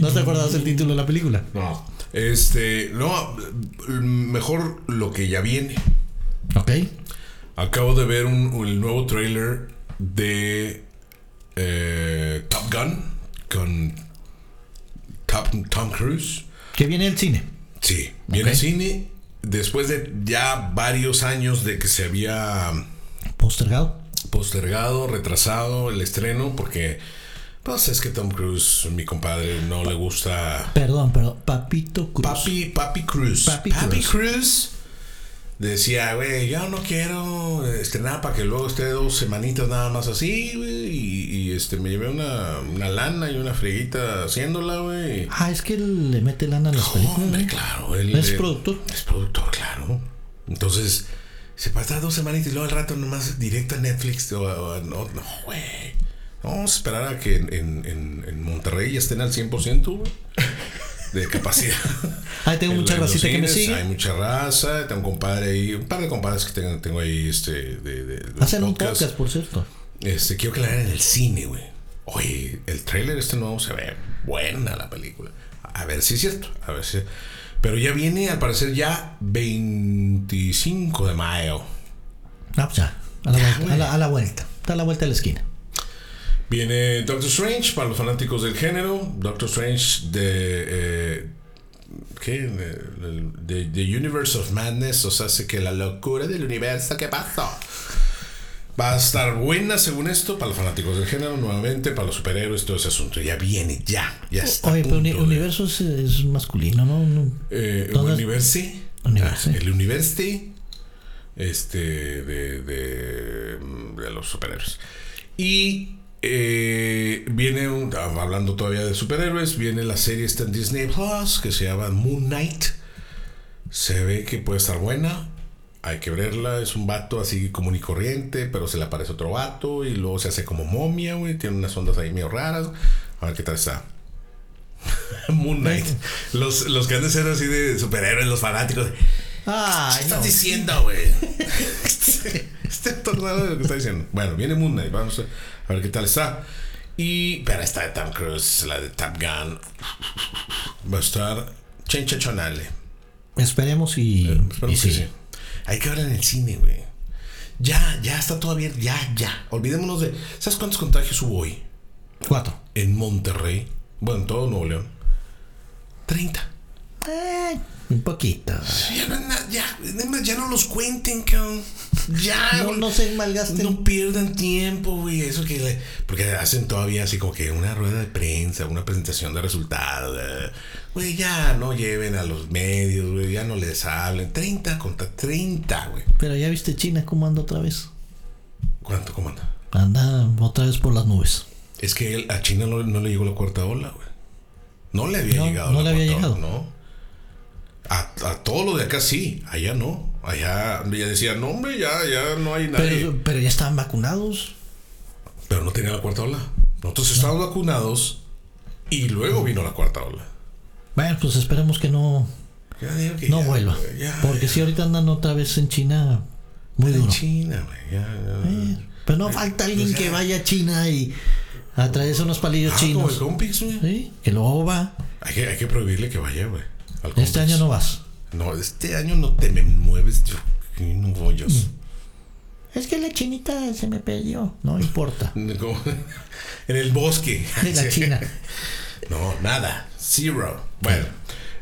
¿No te acordabas el título de la película? No. Este, no, mejor lo que ya viene. Ok. Acabo de ver un, el nuevo trailer de eh, Top Gun con Top- Tom Cruise. Que viene el cine. Sí, viene Ok. al cine después de ya varios años de que se había Postergado. postergado, retrasado el estreno, porque pues es que Tom Cruise, mi compadre, no le gusta. Perdón, pero Papito Cruz. Papi, Papi Cruz. Papi Cruz. Cruz. Decía, güey, yo no quiero estrenar para que luego esté dos semanitas nada más así, güey. Y, y, este, me llevé una, una lana y una frieguita haciéndola, güey. Ah, es que él le mete lana a las películas. Hombre, claro. Él, Es eh, productor. Es productor, claro. Entonces, se pasa dos semanitas y luego al rato nomás directo a Netflix. O, o- no, no, güey. Vamos a esperar a que en, en, en- en Monterrey ya estén al 100%, güey, de capacidad. Ahí tengo En mucha racita que me sigue. Hay mucha raza. Tengo un compadre ahí, un par de compadres que tengo, tengo ahí este, de, de- de Hacen un podcast, por cierto. Este, quiero que la vean en el cine, güey. Oye, el tráiler este nuevo se ve buena la película. A ver si es cierto. A ver si. Pero ya viene, al parecer, ya 25 de mayo. Ah, pues ya. A la, Ya, vuelta, a, la, a la vuelta. Está a la vuelta de la esquina. Viene Doctor Strange para los fanáticos del género. Doctor Strange de. eh, ¿Qué? De, de- de Universe of Madness. O sea, hace que la locura del universo. ¿Qué pasó? Va a estar buena según esto para los fanáticos del género, nuevamente, para los superhéroes, todo ese asunto. Ya viene, ya, ya está. Oye, pero uni- de- universo es, es masculino, ¿no? Eh. University. Ah, el University. Este. De, de, de los superhéroes. Y. eh, viene un, hablando todavía de superhéroes, viene la serie esta en Disney Plus que se llama Moon Knight. Se ve que puede estar buena. Hay que verla. Es un vato así común y corriente, pero se le aparece otro vato y luego se hace como momia, güey. Tiene unas ondas ahí medio raras. A ver qué tal está. (laughs) Moon Knight. Los, los que han de ser así de superhéroes, los fanáticos. Ay, ¿Qué estás no. diciendo, güey? (laughs) Este acordado de lo que está diciendo. Bueno, viene Moon Knight. Vamos a, a ver qué tal está. Y. Pero está de Tom Cruise, la de Top Gun. Va a estar chenchachonale. Esperemos y, Espero y que sí. sí. Hay que verla en el cine, güey. Ya, ya está todo bien. Ya, ya. Olvidémonos de. ¿Sabes cuántos contagios hubo hoy? Cuatro. En Monterrey. Bueno, en todo Nuevo León. 30. Eh, un poquito. Ya no, ya, además, ya no los cuenten, cabrón. Ya, No, no se malgasten. No pierdan tiempo, güey. Eso que le- porque hacen todavía así como que una rueda de prensa, una presentación de resultados. Güey, ya no lleven a los medios, güey. Ya no les hablen. 30 contra 30, güey. Pero ya viste China cómo anda otra vez. ¿Cuánto, cómo anda? Anda otra vez por las nubes. Es que él- a China no, no le llegó la cuarta ola, güey. No le había No, llegado no la le había cuarta llegado. ola, no. A, a todo lo de acá sí, allá no. Allá ya decía, no, hombre, ya, ya no hay nadie. Pero, Pero, pero ya estaban vacunados. no tenía la cuarta ola. Nosotros estábamos vacunados y luego vino la cuarta ola. Bueno, pues esperemos que no, que no ya, vuelva. ya, Porque si ahorita andan otra vez en China, muy en duro. China, güey, ya, ya. Eh, pero no falta alguien pues ya. que vaya a China y a traerse unos palillos Ah, como el chinos. Compix, güey. Sí, que luego va. Hay que, hay que prohibirle que vaya, güey. Al Este año no vas. No, este año no te me mueves. Yo, no voy yo. Es que la chinita se me perdió. No importa. (laughs) Como- en el bosque. De la China. (laughs) No, nada. Zero. Bueno,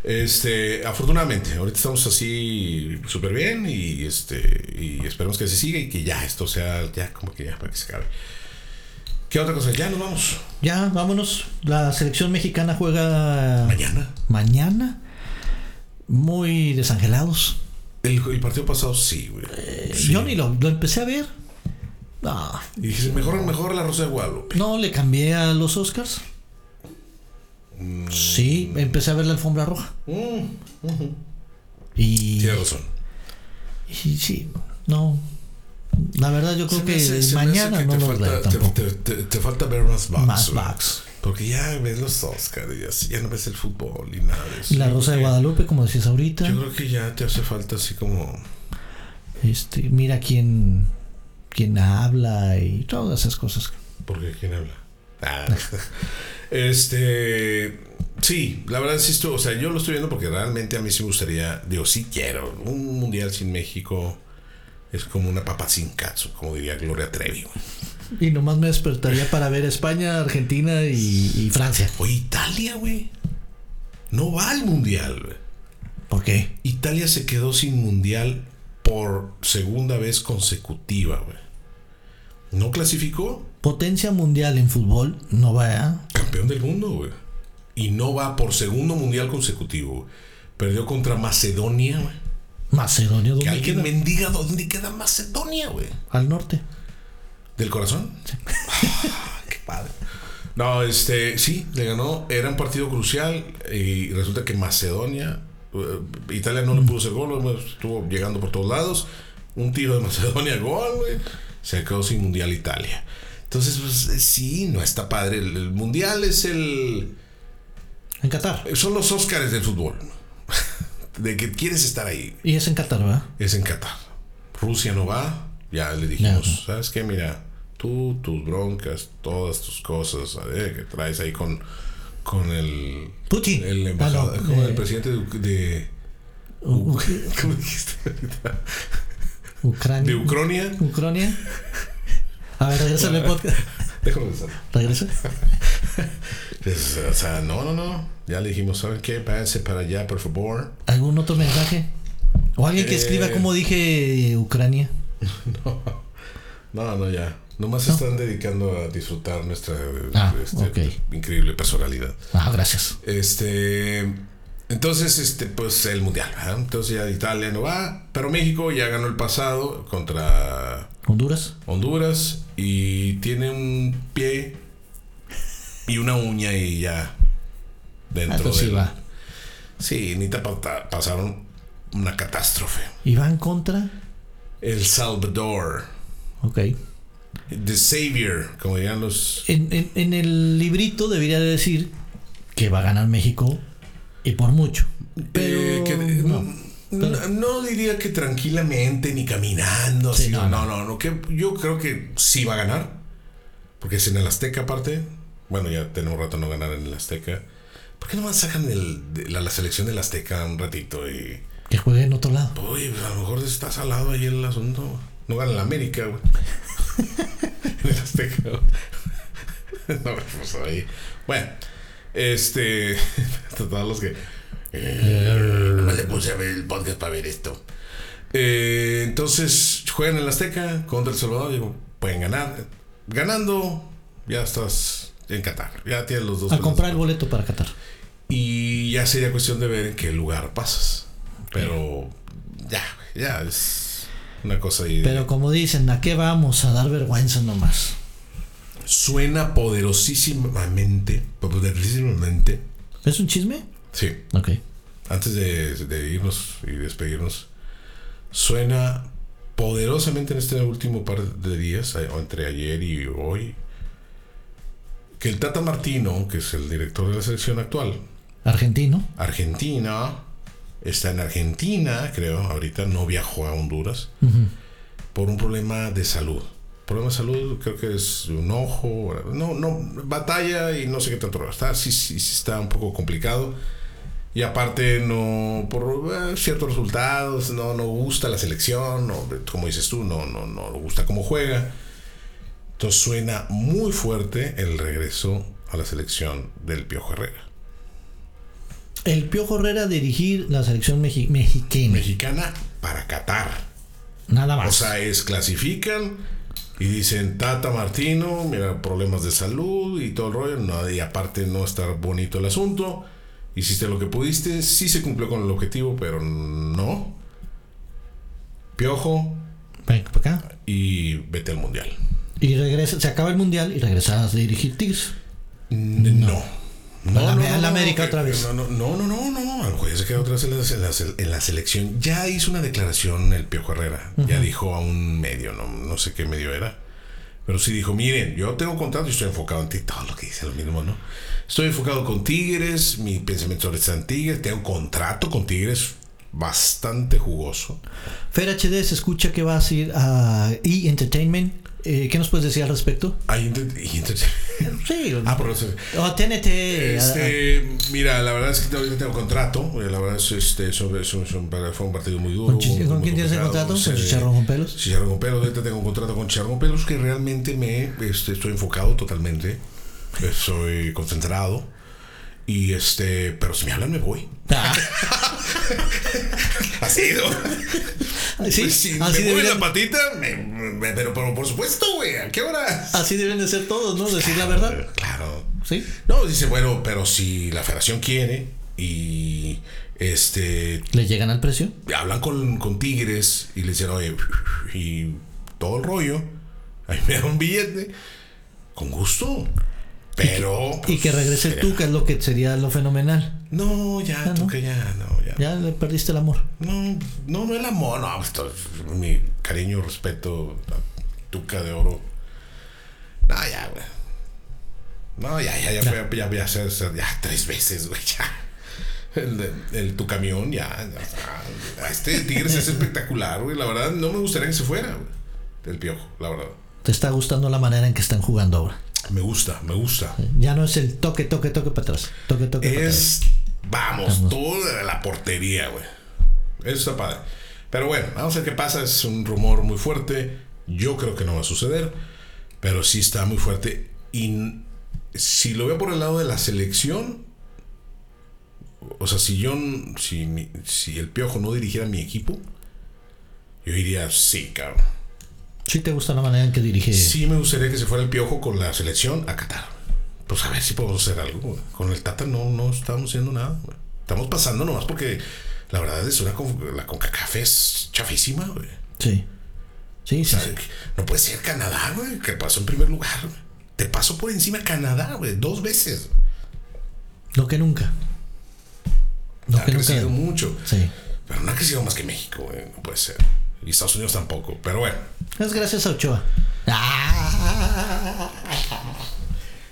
este, afortunadamente, ahorita estamos así súper bien y este, y esperemos que se siga y que ya esto sea, ya como que ya para que se acabe. ¿Qué otra cosa? Ya nos vamos. Ya, vámonos. La selección mexicana juega Mañana. mañana. Muy desangelados. El, el partido pasado sí, güey. Sí. Yo ni lo, lo empecé a ver. No, Y dices, mejor, mejor la Rosa de Guadalupe. no, le cambié a los Oscars. Sí, empecé a ver la alfombra roja. Mm, Y, tienes razón. y sí, no. La verdad yo creo que mañana hace que no te falta, te, falta ver más bugs. Más bugs. Porque ya ves los Oscars y así, ya no ves el fútbol y nada de eso. La Rosa de Guadalupe, como decías ahorita. Yo creo que ya te hace falta así como. Este, mira quién, quién habla y todas esas cosas. ¿Por qué? ¿Quién habla? Ah, (laughs) este. Sí, la verdad sí o sea, yo lo estoy viendo porque realmente a mí sí me gustaría, digo, sí quiero, un mundial sin México es como una papa sin cazo, como diría Gloria Trevi. güey. Y nomás me despertaría para ver España, Argentina y, y Francia. O Italia, güey. No va al mundial, güey. ¿Por qué? Italia se quedó sin mundial por segunda vez consecutiva, güey. No clasificó Potencia mundial en fútbol no va a... campeón del mundo, güey. Y no va por segundo mundial consecutivo. güey. Perdió contra Macedonia, güey. Macedonia, Que ¿dónde alguien queda? mendiga dónde queda Macedonia, güey. Al norte. ¿Del corazón? Ah, qué padre. No, este, sí, le ganó. Era un partido crucial y resulta que Macedonia, eh, Italia no le pudo hacer gol, estuvo llegando por todos lados. Un tiro de (laughs) Macedonia, gol, güey. Se quedó sin mundial Italia. Entonces, pues eh, sí, no está padre. El, el mundial es el. En Qatar. Son los Óscares del fútbol. (laughs) De que quieres estar ahí. Y es en Qatar, ¿verdad? Es en Qatar. Rusia no va. Ya le dijimos, ¿sabes qué? Mira, tú, tus broncas, todas tus cosas eh, que traes ahí con, con el, Putin. el embajador, Ah, no, con eh, el presidente de, de- (laughs) ¿cómo dijiste ahorita? Ucrania. De Ucrania. Ucrania. A ver, regresa al (laughs) podcast. Déjame pensar. Regresa. (laughs) Es, o sea, no, no, no. Ya le dijimos, ¿saben qué? Para allá, por favor. ¿Algún otro mensaje? O alguien que escriba Eh. como dije Ucrania. No, no, ya. Nomás se están dedicando a disfrutar nuestra Ah, este, increíble personalidad. Ah, gracias. Este. Entonces, este, pues el mundial, ¿verdad? Entonces ya Italia no va, pero México ya ganó el pasado contra Honduras. Honduras y tiene un pie y una uña y ya dentro Ah, sí del- va. Sí, ni te pa- pasaron una catástrofe. Y van contra. El Salvador, Ok. The Savior, como dirían los En, en- en el librito debería de decir que va a ganar México y por mucho. Pero Eh, que- no. no, no diría que tranquilamente ni caminando. Sí, así, no, no, no. no, que yo creo que sí va a ganar. Porque es en el Azteca aparte. Bueno, ya tenemos rato no ganar en el Azteca. ¿Por qué no más sacan el, de la, la selección del Azteca un ratito? Y, Que juegue en otro lado. uy, pues, a lo mejor está salado ahí el asunto. No gana el América, güey. (laughs) en el Azteca, güey. no, pues ahí. Bueno, este. (laughs) Todos los que. Eh, nomás le puse a ver el podcast para ver esto. Eh, entonces, juegan en el Azteca contra El Salvador. Digo, pueden ganar. Ganando, ya estás en Qatar. Ya tienes los dos. A comprar el boleto para Qatar. Y ya sería cuestión de ver en qué lugar pasas. Pero ya, ya es una cosa ahí. Pero como dicen, ¿a qué vamos? A dar vergüenza nomás. Suena poderosísimamente. Poderosísimamente. ¿Es un chisme? Sí. Ok. Antes de, de irnos y despedirnos, suena poderosamente en este último par de días, o entre ayer y hoy, que el Tata Martino, que es el director de la selección actual, Argentino. Argentina, está en Argentina, creo, ahorita no viajó a Honduras, por un problema de salud. Problema de salud, creo que es un ojo, no, no, batalla y no sé qué tanto. Está, sí, sí, sí está un poco complicado. Y aparte, no, por eh, ciertos resultados, no, no gusta la selección, no, como dices tú, no, no, no gusta cómo juega. Entonces suena muy fuerte el regreso a la selección del Piojo Herrera. El Piojo Herrera dirigir la selección mexi- mexicana. Mexicana para Qatar. Nada más. O sea, es clasifican y dicen Tata Martino, mira, problemas de salud y todo el rollo. No, y aparte no está bonito el asunto. Hiciste lo que pudiste, sí se cumplió con el objetivo, pero no. Piojo Ven para acá. y vete al mundial. Y regresa, se acaba el mundial y regresas a dirigir Tigres. No. No, A la- no, a la no, América otra vez. No, no, no, no, no, no. A lo mejor ya se queda otra vez en la, en la- selección. Ya hizo una declaración el Piojo Herrera. Ya dijo a un medio, no, no sé qué medio era. Pero sí dijo, miren, yo tengo contrato y estoy enfocado en ti. Todo lo que dice lo mismo, ¿no? Estoy enfocado con Tigres, mi pensamiento está en Tigres, tengo contrato con Tigres bastante jugoso. Fer HD se escucha que vas a ir a E! Entertainment. Eh, ¿Qué nos puedes decir al respecto? Hay inter- Sí. (laughs) Ah, por eso. O TNT. Este, mira, la verdad es que ahorita tengo contrato. eh, La verdad es este, sobre, son- son- fue un partido muy duro. ¿Con, Chi- muy con quién tienes el contrato? ¿Con. Chicharrón con pelos? Chicharrón con pelos, ahorita tengo un contrato con Chicharrón con pelos que realmente me este, estoy enfocado totalmente. Estoy concentrado. Y este, pero si me hablan me voy. Ah, (laughs) Así, ¿no? Sí, Pues, si así, me deberían, la patita, me- me- pero, pero por supuesto, güey, ¿a qué horas? así deben de ser todos, ¿no? Decir la verdad. Claro. Sí. No, dice, bueno, pero si la federación quiere y este ¿Le llegan al precio? hablan con, con Tigres y le dicen, oye, y todo el rollo, ahí me dan un billete, con gusto. Pero. Y que, pues, y que regrese sería... tú, que es lo que sería lo fenomenal. No, ya, ah, tú no. que ya, no, ya. Ya le perdiste el amor. No, no, no el amor, no. Pues, Esto, mi cariño, respeto, la tuca de oro. No, ya, güey. No, ya, ya, ya, no. Fue, ya, ya, ya, ya, tres veces, güey, ya. El, el, tu camión, ya. ya este Tigres es (laughs) espectacular, güey. La verdad, no me gustaría que se fuera, güey. El piojo, la verdad. ¿Te está gustando la manera en que están jugando ahora? Me gusta, me gusta. Ya no es el toque, toque, toque para atrás. Toque, toque para atrás. Es, vamos, toda la portería, güey. Eso está padre. Pero bueno, vamos a ver qué pasa. Es un rumor muy fuerte. Yo creo que no va a suceder. Pero sí está muy fuerte. Y si lo veo por el lado de la selección. O sea, si yo. Si, si el piojo no dirigiera mi equipo. Yo diría sí, cabrón. Sí te gusta la manera en que dirige. Sí me gustaría que se fuera el piojo con la selección a Qatar. Pues a ver si podemos hacer algo. Con el Tata no, no estamos haciendo nada. Estamos pasando nomás porque la verdad es una con- la CONCACAF es chafísima, güey. Sí. Sí, O sí, sea, sí. no puede ser Canadá, güey, que pasó en primer lugar. Te pasó por encima Canadá, güey, dos veces. Lo que nunca. Lo ha que crecido nunca. mucho. Sí. Pero no ha crecido más que México, güey. No puede ser. Y Estados Unidos tampoco. Pero bueno. Es gracias a Ochoa. (laughs)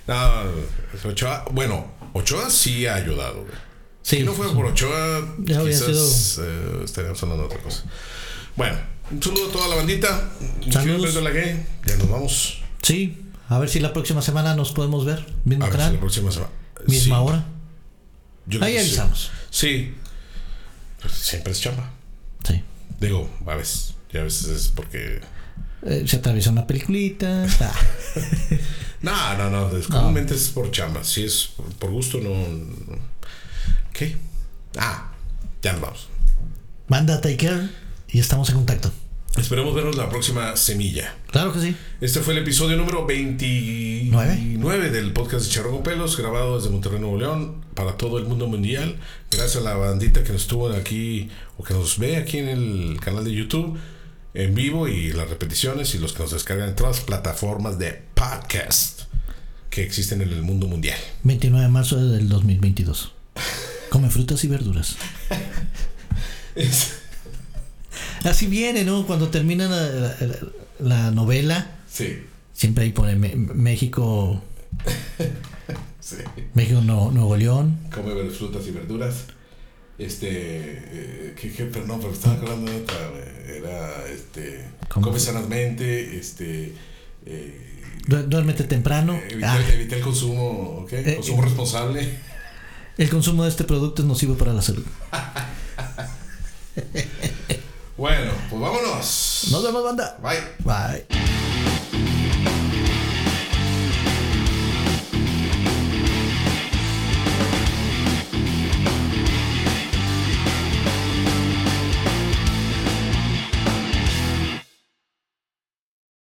No, Ochoa, bueno, Ochoa sí ha ayudado, güey. Sí. Si no fue por Ochoa, Ya quizás eh, estaríamos hablando de otra cosa. Bueno, un saludo a toda la bandita. Saludos. La gay. Ya nos vamos. Sí. A ver si la próxima semana nos podemos ver. Mismo A ver si canal. la próxima semana. Misma Sí, hora. yo Ahí sí. avisamos. Sí. Siempre es chamba. Digo, a veces. Y a veces es porque. Eh, se atraviesa una peliculita. Ah. (laughs) No, no, no. es- Comúnmente es por chamba. Si es por- por gusto, no. ¿Qué? Ah, ya nos vamos. Manda take care y estamos en contacto. Esperemos vernos la próxima semilla. Claro que sí. Este fue el episodio número 29 del podcast de Charro con Pelos, grabado desde Monterrey, Nuevo León, para todo el mundo mundial. Gracias a la bandita que nos estuvo aquí o que nos ve aquí en el canal de YouTube en vivo y las repeticiones y los que nos descargan en todas las plataformas de podcast que existen en el mundo mundial. 29 de marzo del 2022. Come frutas y verduras. Así viene, ¿no? Cuando termina la, la- la novela, Sí, siempre ahí pone México, (laughs) sí. México, no, Nuevo León. Come frutas y verduras. Este, eh, ¿qué, qué? Pero no, pero estaba acordando de otra. Era, este, come sanamente, este, eh, Du- Duérmete temprano. evitar, Ah, evitar el consumo, ¿ok? Eh, consumo eh. responsable. el consumo de este producto es nocivo para la salud. (laughs) Bueno, pues vámonos. Nos vemos, banda. Bye. Bye.